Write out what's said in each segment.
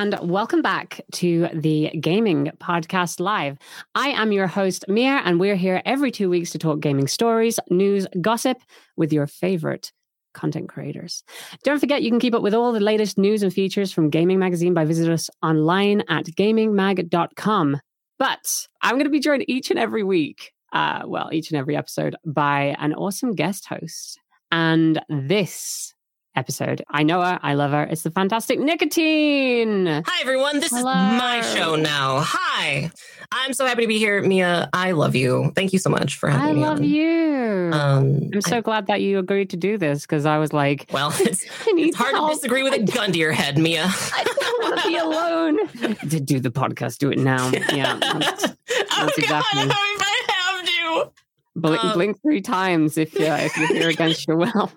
and welcome back to the Gayming Podcast Live. I am your host, Mia, and we're here every two weeks to talk gaming stories, news, gossip with your favorite content creators. Don't forget, you can keep up with all the latest news and features from Gayming Magazine by visiting us online at gaymingmag.com. But I'm going to be joined each and every week, uh, well, each and every episode, by an awesome guest host. And this episode. I know her. I love her. It's the fantastic Nikatine. Hi, everyone. This Hello. is my show now. Hi. I'm so happy to be here, Mia. I love you. Thank you so much for having I me. I love on. you. Um, I'm so I, glad that you agreed to do this because I was like, well, it's, it's hard help. to disagree with a gun to your head, Mia. I don't want to be alone. to do the podcast, do it now. Yeah. That's, that's oh, exactly. God, I have to. Blink, um, blink three times if you if you're here against your will.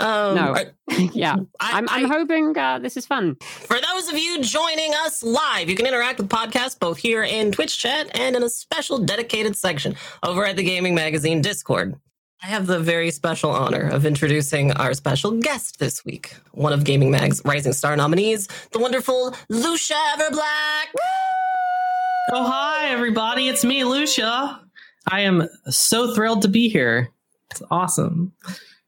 Um, no, I, yeah, I, am I'm, I'm hoping uh, this is fun. For those of you joining us live, you can interact with the podcast both here in Twitch chat and in a special dedicated section over at the Gayming Magazine Discord. I have the very special honor of introducing our special guest this week, one of Gayming Mag's Rising Star nominees, the wonderful Lucia Everblack. Oh, hi, everybody. It's me, Lucia. I am so thrilled to be here. It's awesome.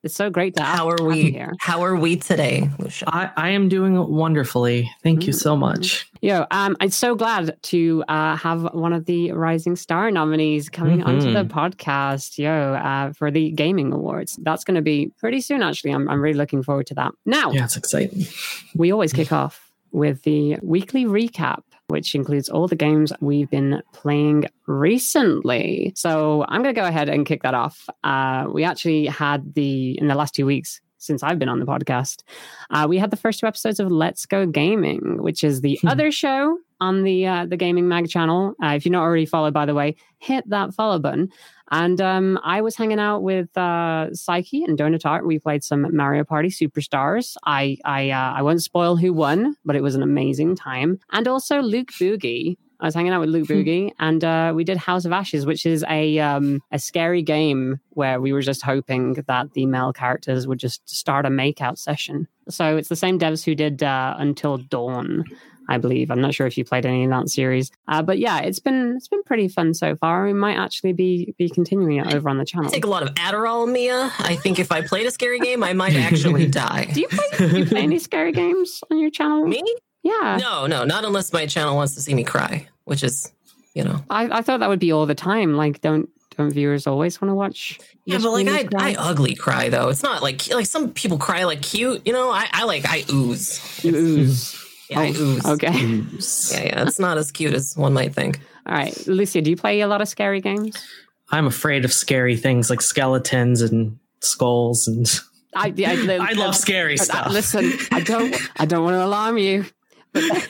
It's so great to how are we here. How are we today, Lucia? I, I am doing wonderfully. Thank mm-hmm. you so mm-hmm. much. Yo, um, I'm so glad to uh, have one of the Rising Star nominees coming mm-hmm. onto the podcast. Yo, uh, for the Gayming Awards. That's going to be pretty soon. Actually, I'm I'm really looking forward to that. Now, yeah, it's exciting. We always kick off with the weekly recap which includes all the games we've been playing recently. So I'm going to go ahead and kick that off. Uh, we actually had the, in the last two weeks, since I've been on the podcast, uh, we had the first two episodes of Let's Go Gaming, which is the hmm. other show on the uh, the Gayming Mag channel. Uh, if you're not already followed, by the way, hit that follow button. And um, I was hanging out with uh, Psyche and Donatart. We played some Mario Party Superstars. I I uh, I won't spoil who won, but it was an amazing time. And also Luke Boogie. I was hanging out with Luke hmm. Boogie, and uh, we did House of Ashes, which is a um, a scary game where we were just hoping that the male characters would just start a makeout session. So it's the same devs who did uh, Until Dawn. I believe. I'm not sure if you played any of that series, uh, but yeah, it's been it's been pretty fun so far. We might actually be be continuing it over on the channel. I take a lot of Adderall, Mia. I think if I played a scary game, I might actually die. Do you play, do you play any scary games on your channel? Me? Yeah. No, no, not unless my channel wants to see me cry, which is, you know. I, I thought that would be all the time. Like, don't don't viewers always want to watch? Yeah, but like I, I ugly cry though. It's not like like some people cry like cute. You know, I, I like I ooze. You ooze. Yeah, oh, Okay. yeah, yeah. It's not as cute as one might think. All right. Lucia, do you play a lot of scary games? I'm afraid of scary things like skeletons and skulls and I, I, I, I love scary stuff. listen, I don't I don't want to alarm you. But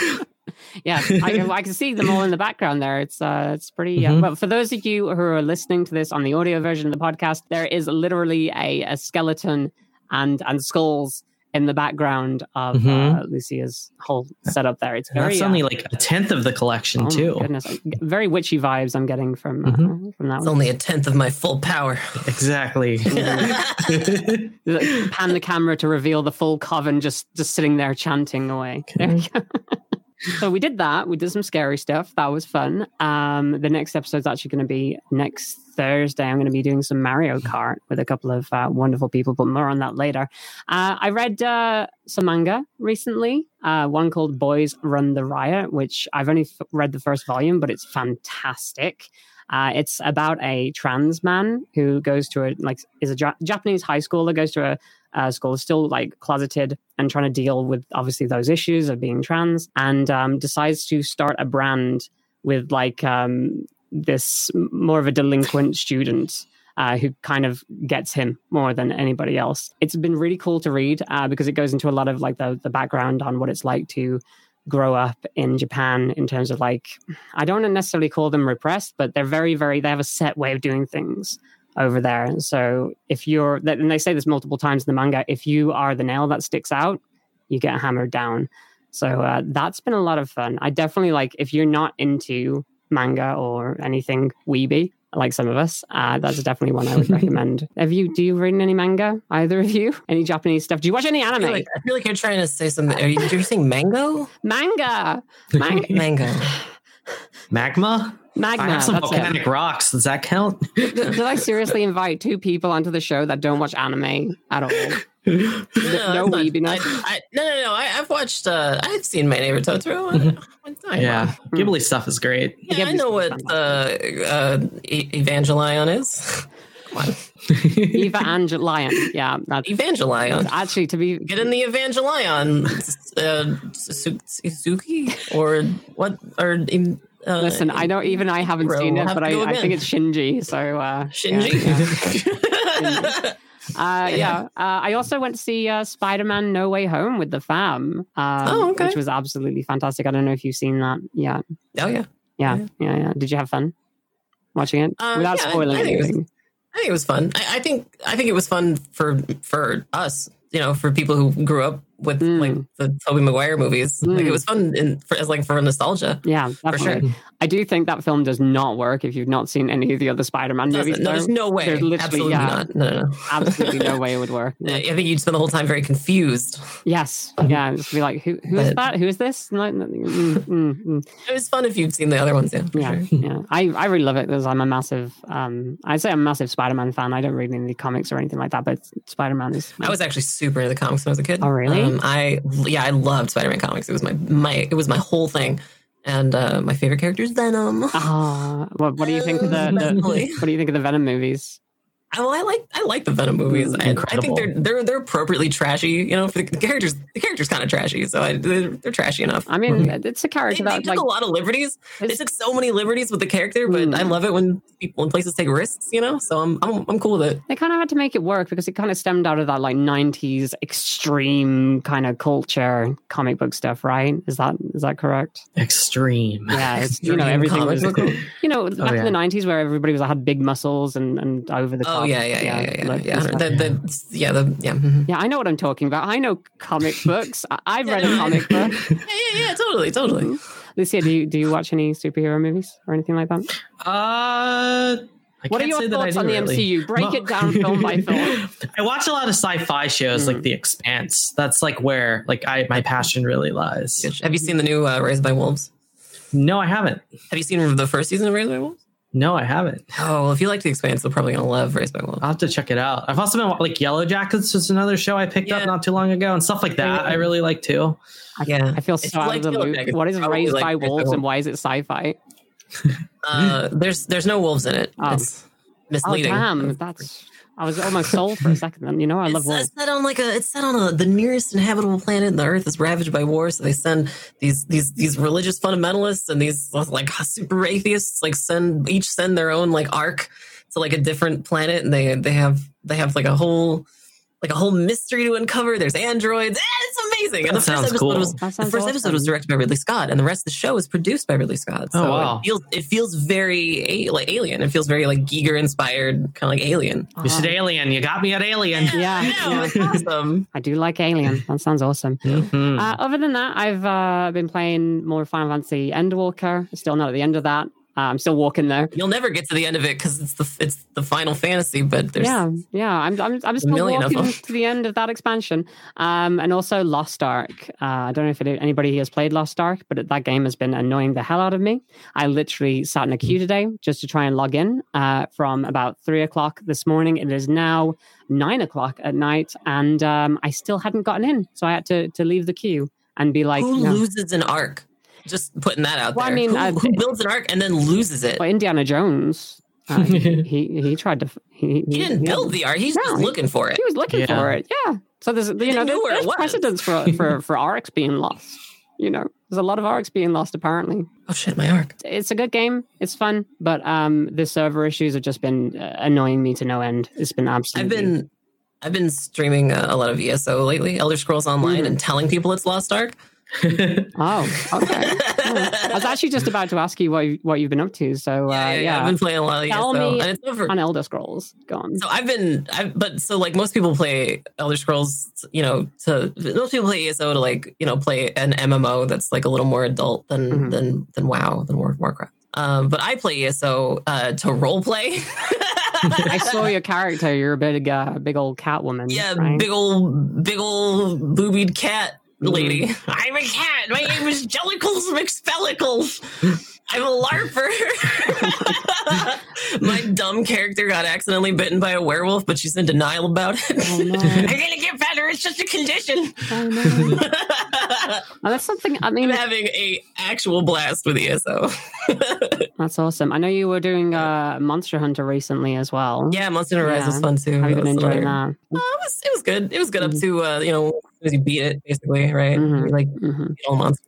yeah, I, I, can see them all in the background there. It's uh, it's pretty. Uh, mm-hmm. well, for those of you who are listening to this on the audio version of the podcast, there is literally a, a skeleton and and skulls in the background of mm-hmm. uh, Lucia's whole setup there. It's very that's only uh, like a tenth of the collection oh too. Goodness, very witchy vibes I'm getting from uh, mm-hmm. from that. It's one. only a tenth of my full power. Exactly. Pan the camera to reveal the full coven just just sitting there chanting away. There so we did that. We did some scary stuff. That was fun. Um, the next episode is actually going to be next Thursday. I'm going to be doing some Mario Kart with a couple of uh, wonderful people, but more on that later. Uh, I read uh, some manga recently. Uh, one called Boys Run the Riot, which I've only f- read the first volume, but it's fantastic. Uh, it's about a trans man who goes to a like is a ja- Japanese high schooler goes to a uh, school still like closeted and trying to deal with obviously those issues of being trans and um, decides to start a brand with like um, this more of a delinquent student uh, who kind of gets him more than anybody else. It's been really cool to read uh, because it goes into a lot of like the, the background on what it's like to grow up in Japan in terms of like, I don't necessarily call them repressed, but they're very, very, they have a set way of doing things over there. So if you're, and they say this multiple times in the manga, if you are the nail that sticks out, you get hammered down. So uh, that's been a lot of fun. I definitely like if you're not into manga or anything weeby, like some of us. Uh, that's definitely one I would recommend. Have you? Do you read any manga? Either of you? Any Japanese stuff? Do you watch any I anime? feel, like, I feel like you're trying to say something. Are you, are you saying mango? manga, manga, Mango. Magma? Magma. I have some that's it. volcanic rocks. Does that count? Did I seriously invite two people onto the show that don't watch anime at all? No, no it's weebiness. I, I, no, no, no. I, I've watched. Uh, I've seen My Neighbor Totoro. One time. yeah. Ghibli stuff is great. Yeah, I know what uh, uh, e- Evangelion is. Come on, Eva and Yeah, that's Evangelion. actually to be Get in the Evangelion, uh, Suzuki or what? Or uh, Listen, I know even I haven't Bro, seen we'll it, but I, I think it's Shinji. So uh, Shinji. yeah, Uh, yeah. Uh, I also went to see uh, Spider-Man: No Way Home with the fam, um, Oh, okay. which was absolutely fantastic. I don't know if you've seen that. Yeah, oh yeah, yeah, Yeah. yeah, yeah. Did you have fun watching it Uh, without yeah, I- spoiling I think it was- anything? I think it was fun. I, I think I think it was fun for for us. You know, for people who grew up with Mm. like the Tobey Maguire movies. Like Mm. it was fun in, for, as like for nostalgia. Yeah, For sure. I do think that film does not work if you've not seen any of the other Spider-Man movies. no, there's no way. There's literally Absolutely yeah, not. No, no, no. absolutely no way it would work. I think you'd spend the whole time very confused. Yes, yeah, just be like, who, who is that? Who is this? No, no, mm, mm, mm. It was fun if you've seen the other ones. Yeah, Yeah, sure. yeah. I, I really love it because I'm a massive, um, I'd say I'm a massive Spider-Man fan. I don't read any comics or anything like that, but Spider-Man is. I was actually super into the comics when I was a kid. Oh, really? Um, I yeah, I loved Spider-Man comics. It was my my it was my whole thing. And uh, my favorite character is Venom. Ah, what, what do you think of the, the What do you think of the Venom movies? I, well, I like I like the Venom movies. I, I think they're they're they're appropriately trashy. You know, for the, the characters, the character's kind of trashy, so I, they're, they're trashy enough. I mean, it's a they, character they that took like a lot of liberties. They took so many liberties with the character, but Hmm. I love it when people and places take risks. You know, so I'm I'm, I'm cool with it. they kind of had to make it work because it kind of stemmed out of that like 90s extreme kind of culture comic book stuff, right? Is that is that correct? Extreme. Yeah, it's you know Extreme everything was comics. you know back yeah. in the 90s where everybody was had big muscles and and over the top. Oh yeah, yeah, yeah, yeah, yeah. look Yeah, the, the, yeah, the, yeah. mhm. Yeah, I know what I'm talking about. I know comic books. I- I've read a comic book. yeah, yeah, yeah, totally, totally. Lucia, do you do you watch any superhero movies or anything like that? Uh, I What are your say that I thoughts on the really. MCU? Break Well- it down film by film. I watch a lot of sci-fi shows Mm. like The Expanse. That's like where like I my passion really lies. Have you seen the new uh, Raised by Wolves? No, I haven't. Have you seen the first season of Raised by Wolves? No, I haven't. Oh, well, if you like The Expanse, you're probably gonna love Raised by Wolves. I'll have to check it out. I've also been wa- like Yellow Jackets was another show I picked Yeah. up not too long ago and stuff like that. I really like too. Yeah, I feel so you out like of the loop. What is Raised like by Raised by Wolves and why is it sci-fi? Uh, there's there's no wolves in it. Oh. It's Oh damn, that's. I was almost sold for a second. Then you know I love wolves. it's set on like a it's set on a, the nearest inhabitable planet, and the Earth is ravaged by war. So they send these these these religious fundamentalists and these like super atheists like send each send their own like arc to like a different planet, and they they have they have like a whole like a whole mystery to uncover. There's androids. Eh, it's amazing. And the first sounds episode cool. was the sounds first episode was directed by Ridley Scott, and the rest of the show was produced by Ridley Scott. So Oh, wow. it feels it feels very a- like Alien. It feels very like Giger inspired, kind of like Alien. You said Alien. You got me at Alien. Yeah, yeah. it's awesome. I do like Alien. That sounds awesome. Mhm. Uh, other than that, I've uh, been playing more Final Fantasy Endwalker. Still not at the end of that. I'm still walking there. You'll never get to the end of it because it's the it's the Final Fantasy, but there's yeah, yeah. I'm I'm, I'm still walking to the end of that expansion. Um, and also Lost Ark. Uh, I don't know if it, anybody has played Lost Ark, but that game has been annoying the hell out of me. I literally sat in a Hmm. queue today just to try and log in uh, from about three o'clock this morning. It is now nine o'clock at night, and um, I still hadn't gotten in, so I had to to leave the queue and be like, who no. loses an arc? Just putting that out Well, I mean, who, uh, who builds an arc and then loses it? Well, Indiana Jones. Uh, he, he he tried to. He, he didn't build the arc. He's No, just looking for it. He was looking Yeah. for it. Yeah. So there's you know didn't know there's, where there's precedence for for for arcs being lost. You know, there's a lot of arcs being lost. Apparently, Oh shit, my arc. it's a good game. It's fun, but um, the server issues have just been uh, annoying me to no end. It's been absolutely. I've been I've been streaming uh, a lot of ESO lately, Elder Scrolls Online, Mhm. and telling people it's Lost Ark. Oh, okay. I was actually just about to ask you what you, what you've been up to. So uh, yeah, yeah, yeah, I've been playing a lot of Tell ESO, me and it's over. on Elder Scrolls. Go on. So I've been, I've, but so like most people play Elder Scrolls, you know, to most people play ESO to like, you know, play an MMO that's like a little more adult than Mhm. than than WoW, than World of Warcraft. Um, but I play ESO uh, to role play. I saw your character. You're a big, uh, big old cat woman. yeah, right? big old, big old boobied cat lady. Mm-hmm. I'm a cat. My name is Jellicles McSpellicles. I'm a LARPer. My dumb character got accidentally bitten by a werewolf, but she's in denial about it. Oh, no. I'm gonna get better. It's just a condition. Oh, no. Oh, that's something. I I'm mean, having a actual blast with ESO. that's awesome. I know you were doing uh, Monster Hunter recently as well. yeah, Monster Hunter Rise was fun too. Have you been enjoying that? Uh, it was it was good. It was good up Mhm. to uh, you know as you beat it, basically, right? Mhm. You're like hmm all monsters.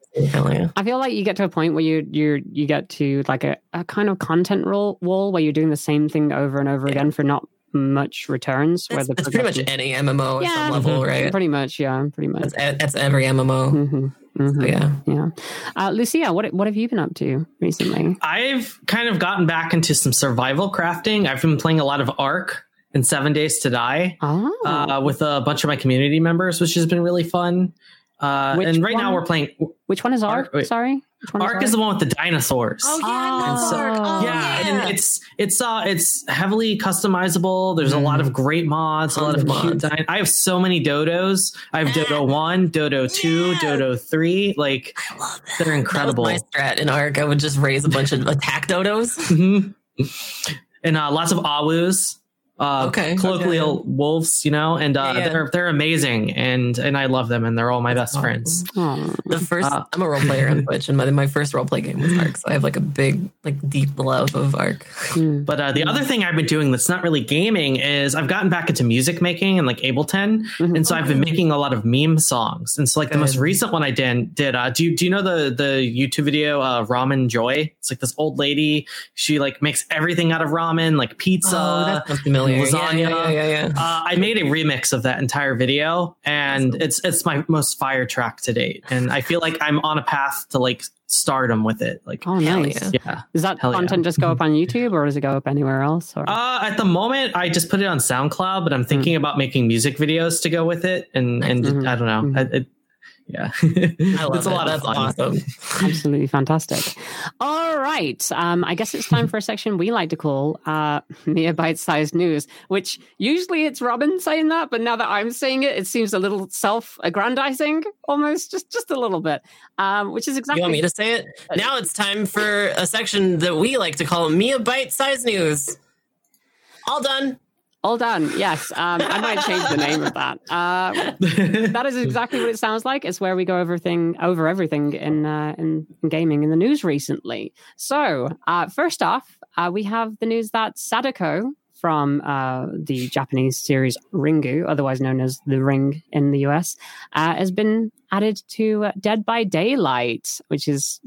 I feel like you get to a point where you you you get to like a, a kind of content roll, wall where you're doing the same thing over and over Yeah. again for not much returns. where That's, the that's pretty much any MMO at Yeah. some level, Mhm. right? Pretty much, yeah, pretty much. That's, that's every MMO. hmm So, yeah. yeah. Uh, Lucia, what what have you been up to recently? I've kind of gotten back into some survival crafting. I've been playing a lot of Ark and Seven Days to Die Oh, uh, with a bunch of my community members, which has been really fun. Uh, and right one? now we're playing which one is Ark? Ark- wait. Sorry, which one Ark is the one with the dinosaurs. Oh, yeah, yeah, so- Ark. Oh, yeah, and it's it's uh it's heavily customizable. There's a lot of great mods, a lot of Tons cute. mods. Di- I have so many dodos. I have Dodo one, Dodo two, Yeah. Dodo three. Like I love that. they're That was incredible. my strat in Ark. I would just raise a bunch of attack dodos. Mhm. and uh, lots of awus. Uh, Okay, colloquial okay. wolves, you know, and uh, Yeah, yeah. they're they're amazing, and and I love them, and they're all my best awesome. friends. Oh. The first, Uh, I'm a role player on Twitch, and my, my first role play game was Ark, so I have like a big, like deep love of Ark. Hmm. But uh, the other thing I've been doing that's not really gaming is I've gotten back into music making and like Ableton, Mhm. and so I've been making a lot of meme songs. And so like the most recent one I did did uh, do you, do you know the the YouTube video uh, Ramen Joy? It's like this old lady. She like makes everything out of ramen, like pizza. oh, that sounds familiar. Yeah, lasagna. Yeah, yeah, yeah. yeah. Uh, I made a remix of that entire video, and Awesome. it's it's my most fire track to date. And I feel like I'm on a path to like stardom with it. Like, Oh, Hell nice. yeah. yeah. Does that Hell yeah. content just go up on YouTube or does it go up anywhere else? Or? Uh, at the moment, I just put it on SoundCloud, but I'm thinking about making music videos to go with it, and and Mhm. I don't know. Mhm. I, it, yeah, I love it's a lot That's of fun. awesome. Absolutely fantastic. All right. Um, I guess it's time for a section we like to call uh, Mia bite sized news, which usually it's Robin saying that, but now that I'm saying it, it seems a little self aggrandizing almost, just just a little bit, um, which is exactly. You want me to say it? Now it's time for a section that we like to call Mia bite-sized News. All done. All done. Yes. Um, I might change the name of that. Uh, that is exactly what it sounds like. It's where we go over everything over everything in uh, in, in gaming in the news recently. So uh, first off, uh, we have the news that Sadako from uh, the Japanese series Ringu, otherwise known as The Ring in the US, uh, has been added to Dead by Daylight, which is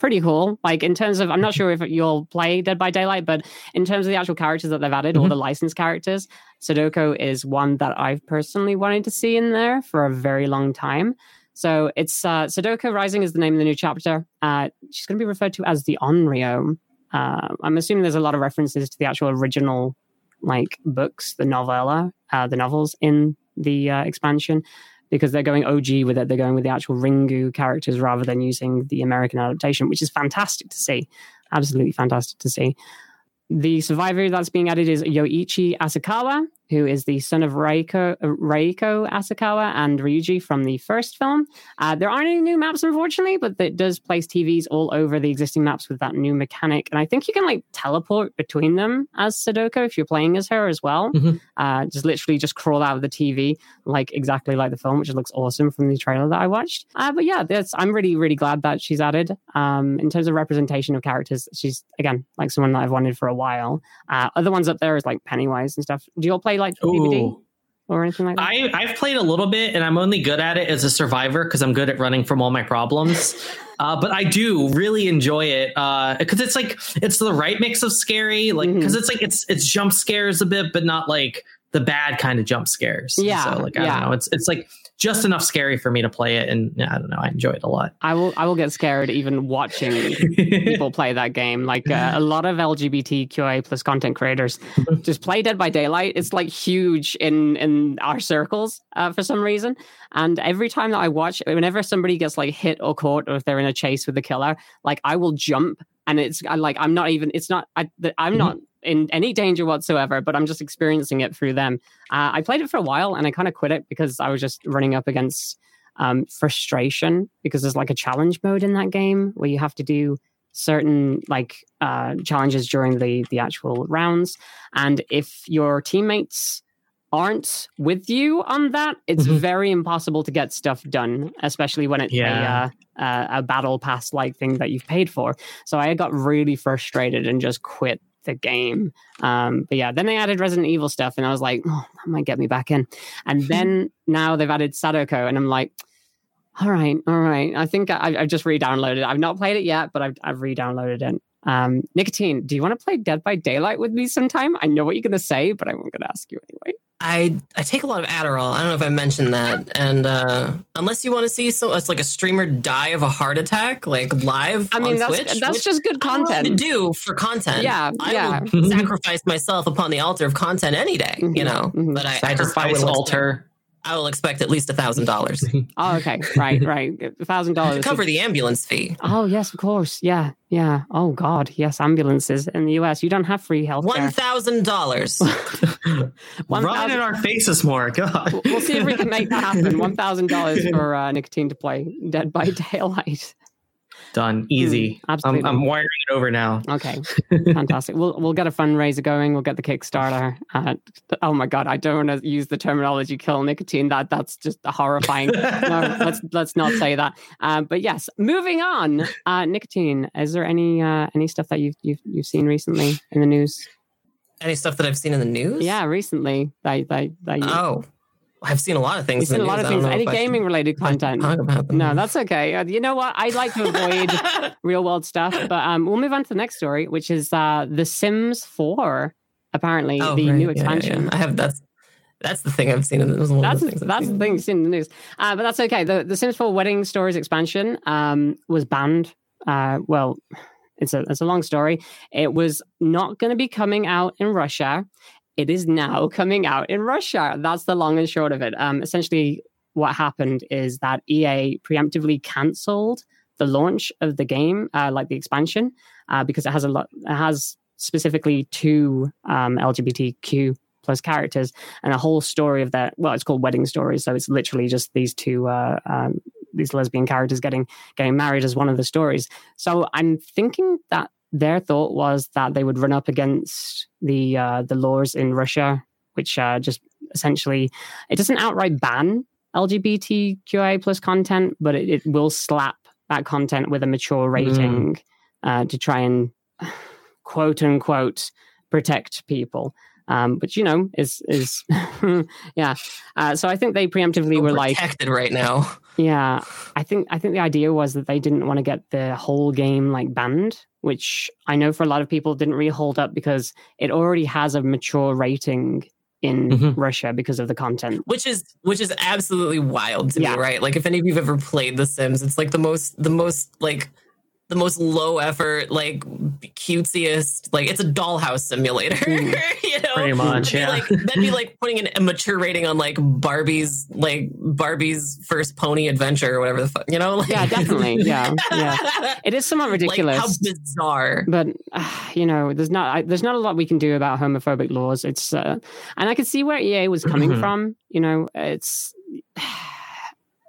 pretty cool. Like in terms of, I'm not sure if you'll play Dead by Daylight, but in terms of the actual characters that they've added, all Mhm. the licensed characters, Sadoko is one that I've personally wanted to see in there for a very long time. So it's uh, Sadoko Rising is the name of the new chapter. Uh, she's going to be referred to as the Onryo. Uh, I'm assuming there's a lot of references to the actual original like books, the novella, uh, the novels in the uh, expansion, because they're going OG with it. They're going with the actual Ringu characters rather than using the American adaptation, which is fantastic to see. Absolutely fantastic to see. The survivor that's being added is Yoichi Asakawa, who is the son of Reiko, uh, Reiko Asakawa and Ryuji from the first film. Uh, there aren't any new maps, unfortunately, but it does place TVs all over the existing maps with that new mechanic. And I think you can like teleport between them as Sadoko if you're playing as her as well. Mhm. Uh, just literally just crawl out of the TV, like exactly like the film, which looks awesome from the trailer that I watched. Uh, but yeah, that's, I'm really, really glad that she's added. Um, in terms of representation of characters, she's again like someone that I've wanted for a while. Uh, other ones up there is like Pennywise and stuff. Do you all play like Ooh. or anything like that? I, I've played a little bit, and I'm only good at it as a survivor because I'm good at running from all my problems. Uh, but I do really enjoy it because it's like it's the right mix of scary, like because it's like it's it's jump scares a bit, but not like the bad kind of jump scares. Yeah, so like I yeah. don't know, it's it's like just enough scary for me to play it, and yeah, I don't know, I enjoy it a lot. I will. I will get scared even watching people play that game. Like uh, a lot of LGBTQI plus content creators just play Dead by Daylight. It's like huge in in our circles uh, for some reason. And every time that I watch, whenever somebody gets like hit or caught, or if they're in a chase with the killer, like I will jump and it's I, like I'm not even. It's not. I, I'm mm-hmm. not in any danger whatsoever, but I'm just experiencing it through them. Uh, I played it for a while and I kind of quit it because I was just running up against um, frustration because there's like a challenge mode in that game where you have to do certain like uh, challenges during the the actual rounds, and if your teammates aren't with you on that, it's mm-hmm. very impossible to get stuff done, especially when it's yeah. a, uh, a battle pass like thing that you've paid for. So I got really frustrated and just quit the game. Um, but yeah, then they added Resident Evil stuff, and I was like, oh, that might get me back in. And then now they've added Sadako, and I'm like, all right, all right. I think I, have just re-downloaded. it. I've not played it yet, but I've, I've re-downloaded it. Um, Nikatine, do you want to play Dead by Daylight with me sometime? I know what you're going to say, but I'm going to ask you anyway. I I take a lot of Adderall. I don't know if I mentioned that. And uh, unless you want to see so it's like a streamer die of a heart attack, like live. I mean, that's Twitch, that's just good content to do for content. Yeah, I yeah. sacrifice myself upon the altar of content any day. Mm-hmm, you know, mm-hmm. but I, sacrifice I just altar. I will expect at least a thousand dollars. Oh, okay, right, right, a thousand dollars to cover the ambulance fee. Oh yes, of course, yeah, yeah. Oh God, yes, ambulances in the U.S. You don't have free health. One thousand dollars. Run in our faces more. God, we'll see if we can make that happen. One thousand dollars for uh, Nikatine to play Dead by Daylight. Done. Easy. Mm, absolutely. I'm, I'm, wiring it over now. Okay. Fantastic. we'll we'll get a fundraiser going. We'll get the Kickstarter. Uh, oh my god, I don't want to use the terminology "kill Nikatine." That that's just horrifying. no, let's let's not say that. Uh, but yes, moving on. Uh, Nikatine. Is there any uh, any stuff that you've, you've you've seen recently in the news? Any stuff that I've seen in the news? Yeah, recently. That that, that you... Oh. I've seen a lot of things. You've seen a lot of things. Any gaming related content? No, that's okay. Uh, you know what? I like to avoid real world stuff, but um, we'll move on to the next story, which is uh, The Sims 4. Apparently, oh, the right. new expansion. Yeah, yeah. I have that's that's the thing I've seen in the news. That's, the, that's the thing seen in the news. Uh, but that's okay. The, the Sims 4 Wedding Stories expansion um, was banned. Uh, well, it's a, it's a long story. It was not going to be coming out in Russia it is now coming out in Russia. That's the long and short of it. Um, essentially, what happened is that EA preemptively cancelled the launch of the game, uh, like the expansion, uh, because it has a lot. It has specifically two um, LGBTQ plus characters and a whole story of that. Well, it's called Wedding Stories, so it's literally just these two. Uh, um, these lesbian characters getting getting married as one of the stories. So I'm thinking that their thought was that they would run up against the uh, the laws in Russia, which uh, just essentially it doesn't outright ban LGBTQIA plus content, but it, it, will slap that content with a mature hmm. rating mm. uh, to try and quote unquote protect people. Um, but you know, is is yeah. Uh, so I think they preemptively so were like protected right now. Yeah, I think I think the idea was that they didn't want to get the whole game like banned, which I know for a lot of people didn't really hold up because it already has a mature rating in mm-hmm. Russia because of the content. Which is which is absolutely wild to yeah. me, right? Like if any of you've ever played The Sims, it's like the most the most like the most low effort, like cutesiest, like it's a dollhouse simulator. Mm, you know, pretty much. Yeah, like that'd be like putting an, a mature rating on like Barbie's, like Barbie's first pony adventure or whatever the fuck. You know, like, yeah, definitely. Yeah, yeah. It is somewhat ridiculous. Like, how bizarre. But uh, you know, there's not I, there's not a lot we can do about homophobic laws. It's uh, and I can see where EA was coming mm-hmm. from. You know, it's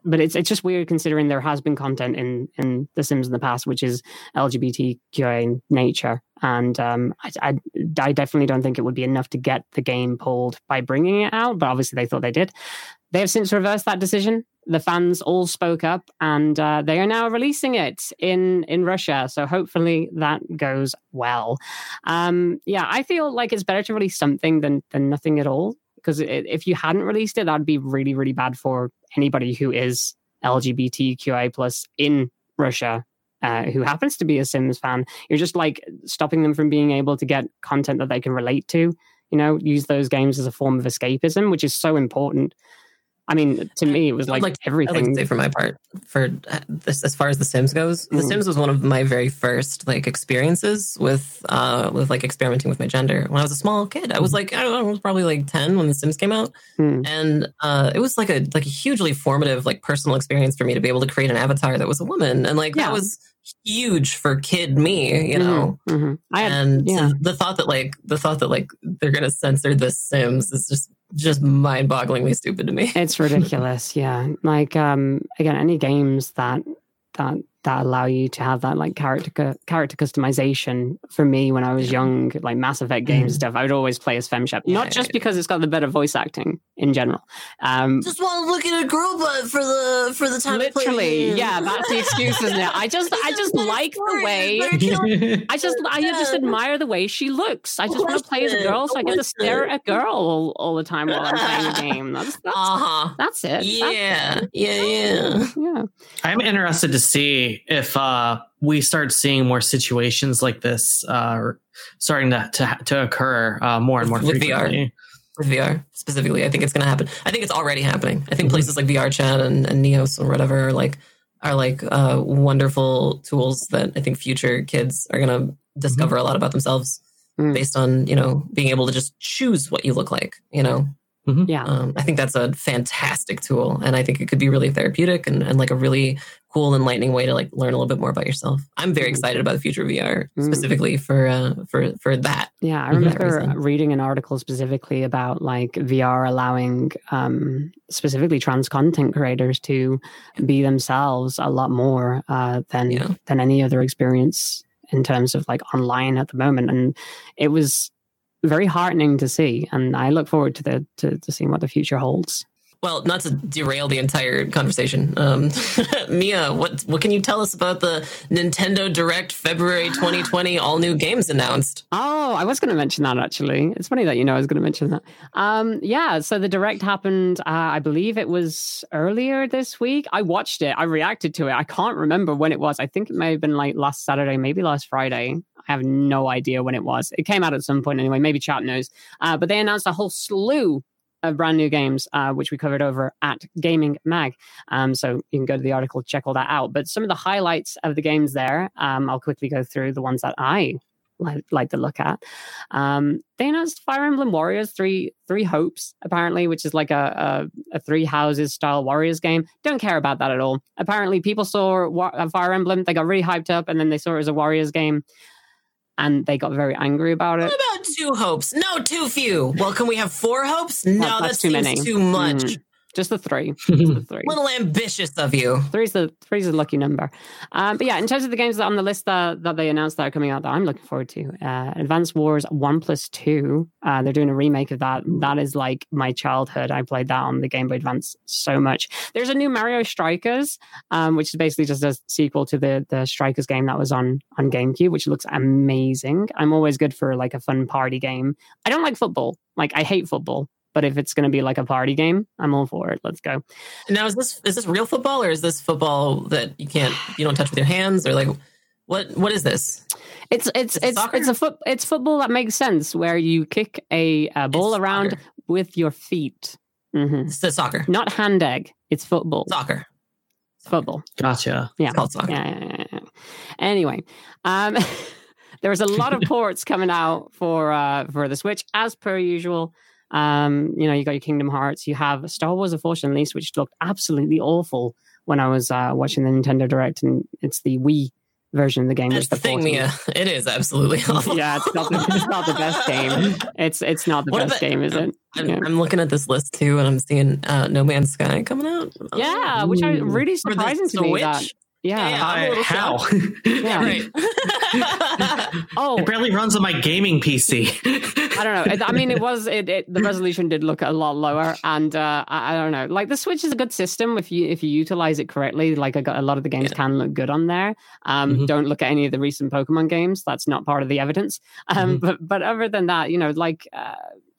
but it's it's just weird considering there has been content in in The Sims in the past, which is LGBTQI in nature, and um, I, I, I definitely don't think it would be enough to get the game pulled by bringing it out. But obviously, they thought they did. They have since reversed that decision. The fans all spoke up, and uh, they are now releasing it in in Russia. So hopefully that goes well. Um, yeah, I feel like it's better to release something than than nothing at all because if you hadn't released it, that'd be really, really bad for anybody who is LGBTQI plus in Russia, uh, who happens to be a Sims fan. You're just like stopping them from being able to get content that they can relate to. You know, use those games as a form of escapism, which is so important I mean, to me, it was like, like everything. I like say for my part, for this, as far as The Sims goes, mm. The Sims was one of my very first like experiences with, uh, with like experimenting with my gender. When I was a small kid, I was mm. like, I don't know, I was probably like ten when The Sims came out, mm. and uh, it was like a like a hugely formative like personal experience for me to be able to create an avatar that was a woman, and like yeah. that was huge for kid me, you know. Mm-hmm, mm-hmm. Had, and yeah. the thought that like the thought that like they're gonna censor the Sims is just just mind bogglingly stupid to me. It's ridiculous. yeah. Like um again, any games that that that allow you to have that like character character customization for me when I was young, like Mass Effect games Mm. stuff. I would always play as FemShep, Yeah, not just because it's got the better voice acting in general. Um, Just want to look at a girl butt for the for the time. I play the literally, yeah, that's the excuse, isn't it? I just, I just like the way. I just, I just admire the way she looks. I just want to play as a girl, so I get to stare at a girl all, all the time while I'm playing the game. That's that's, Uh huh. that's it. That's Yeah. it. Yeah. Yeah. yeah. I'm interested to see if uh, we start seeing more situations like this uh, starting to to, to occur uh, more and more With- with VR. frequently. With VR specifically, I think it's going to happen. I think it's already happening. I think Mhm. places like VR Chat and, and Neos or whatever are like are like uh, wonderful tools that I think future kids are going to discover a lot about themselves Mm. based on you know being able to just choose what you look like. You know, Yeah. um, I think that's a fantastic tool, and I think it could be really therapeutic and, and like a really cool, enlightening way to like learn a little bit more about yourself. I'm very excited about the future of VR Mm. specifically for uh, for for that. Yeah, I Mhm. remember reading an article specifically about like VR allowing um, specifically trans content creators to be themselves a lot more uh, than Yeah. than any other experience in terms of like online at the moment, and it was very heartening to see. And I look forward to the to, to seeing what the future holds. Well, not to derail the entire conversation, um, Mia, what what can you tell us about the Nintendo Direct February 2020 all new games announced? Oh, I was going to mention that actually. It's funny that you know I was going to mention that. Um, yeah, so the direct happened. Uh, I believe it was earlier this week. I watched it. I reacted to it. I can't remember when it was. I think it may have been like last Saturday, maybe last Friday. I have no idea when it was. It came out at some point anyway. Maybe chat knows. Uh, but they announced a whole slew of brand new games, uh, which we covered over at Gayming Mag. Um, so you can go to the article, check all that out. But some of the highlights of the games there, um, I'll quickly go through the ones that I like, to look at. Um, they announced Fire Emblem Warriors Three Three Hopes, apparently, which is like a, a, a three houses style Warriors game. Don't care about that at all. Apparently, people saw Wa- uh, Fire Emblem, they got really hyped up, and then they saw it as a Warriors game, and they got very angry about it. What about two hopes? No, too few. Well, can we have four hopes? No, That- that that's too many. too much. Mm. Just the three. Just the three. Little ambitious of you. Three's the three's a lucky number. Um, but yeah, in terms of the games that on the list that, that they announced that are coming out that I'm looking forward to, uh, Advance Wars One Plus Two. Uh, they're doing a remake of that. That is like my childhood. I played that on the Game Boy Advance so much. There's a new Mario Strikers, um, which is basically just a sequel to the the Strikers game that was on on GameCube, which looks amazing. I'm always good for like a fun party game. I don't like football. Like I hate football. But if it's going to be like a party game, I'm all for it. Let's go. Now, is this is this real football or is this football that you can't you don't touch with your hands or like what what is this? It's it's it's soccer? it's a foot it's football that makes sense where you kick a, a ball It's around soccer. with your feet. Mm-hmm. It's the soccer. Not hand egg. It's football. Soccer. Football. Gotcha. Yeah. It's called soccer. Yeah, yeah, yeah, yeah. Anyway, um, there was a lot of ports coming out for uh, for the Switch as per usual. Um, you know, you got your Kingdom Hearts. You have Star Wars: A Force Unleashed, which looked absolutely awful when I was uh, watching the Nintendo Direct, and it's the Wii version of the game. That's which the thing. Mia. It is absolutely awful. yeah, it's not, the, it's not the best game. It's it's not the What best about- game, is it? I'm, Yeah. I'm looking at this list too, and I'm seeing uh, No Man's Sky coming out. Yeah, which I really surprising to me. That? Yeah. Yeah. I'm Uh, how? Yeah. right. Oh, It barely runs on my gaming PC. I don't know. It- I mean, it was it, it. The resolution did look a lot lower, and uh, I, I don't know. Like the Switch is a good system if you if you utilize it correctly. Like a, a lot of the games Yeah. can look good on there. Um, Mhm. Don't look at any of the recent Pokemon games. That's not part of the evidence. Um, Mhm. But but other than that, you know, like uh,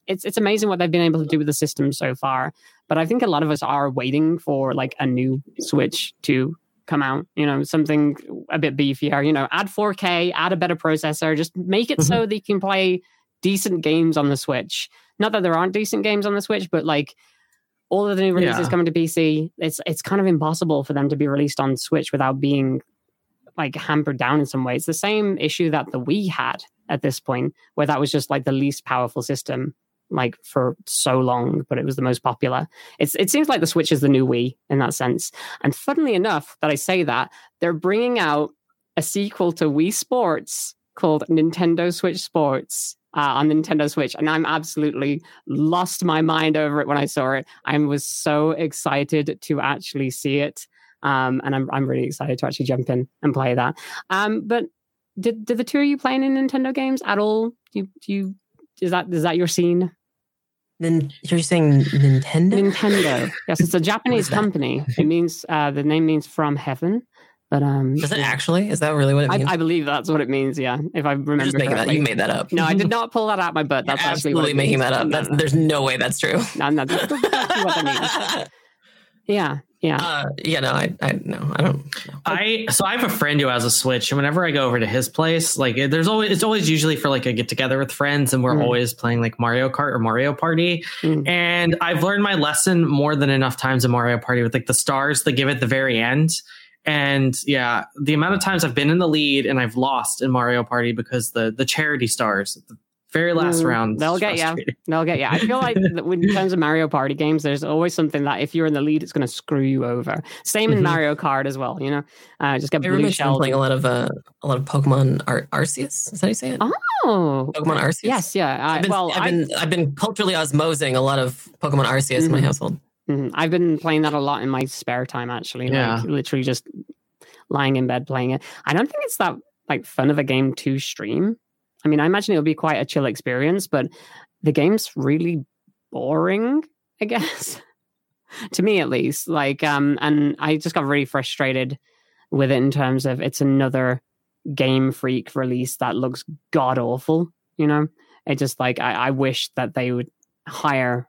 it's it's amazing what they've been able to do with the system so far. But I think a lot of us are waiting for like a new Switch to come out. You know, something a bit beefier. You know, add 4K, add a better processor, just make it so mm-hmm. that you can play decent games on the Switch. Not that there aren't decent games on the Switch, but like all of the new releases Yeah. coming to PC, it's it's kind of impossible for them to be released on Switch without being like hampered down in some ways. The same issue that the Wii had at this point, where that was just like the least powerful system like for so long, but it was the most popular. It's it seems like the Switch is the new Wii in that sense. And funnily enough, that I say that they're bringing out a sequel to Wii Sports called Nintendo Switch Sports uh, on Nintendo Switch, and I'm absolutely lost my mind over it when I saw it. I was so excited to actually see it, um, and I'm I'm really excited to actually jump in and play that. Um, but did did the two of you play any Nintendo games at all? Do you, do you is that is that your scene? Then you're saying Nintendo? Nintendo. yes, it's a Japanese company. It means uh, the name means from heaven. But um, does it actually? Is that really what it means? I, I believe that's what it means. Yeah, if I remember. You're just making that. You made that up. No, I did not pull that out my butt. That's You're actually absolutely making that up. That's, there's no way that's true. No, no, that's what that means. Yeah, yeah. Uh, yeah, no, I, I, no, I don't. know. I so I have a friend who has a Switch, and whenever I go over to his place, like there's always it's always usually for like a get together with friends, and we're Mm. always playing like Mario Kart or Mario Party. Mm. And I've learned my lesson more than enough times in Mario Party with like the stars they give at the very end. And yeah, the amount of times I've been in the lead and I've lost in Mario Party because the the charity stars at the very last Mm, round. they'll get ya. frustrating. They'll get yeah. I feel like when- in terms of Mario Party games, there's always something that if you're in the lead, it's going to screw you over. Same in Mhm. Mario Kart as well. You know, uh, just get I blue remember shelled. playing a lot of uh, a lot of Pokemon Ar- Arceus. Is that how you say it? Oh, Pokemon Arceus. yes, yeah. I, I've been, well, I've I- been I've been culturally osmosing a lot of Pokemon Arceus in my Mhm. household. Mhm. I've been playing that a lot in my spare time, actually. Yeah. Like literally just lying in bed playing it. I don't think it's that like fun of a game to stream. I mean, I imagine it'll be quite a chill experience, but the game's really boring, I guess. to me at least. Like, um, and I just got really frustrated with it in terms of it's another Game Freak release that looks god awful, you know? It just like I, I wish that they would hire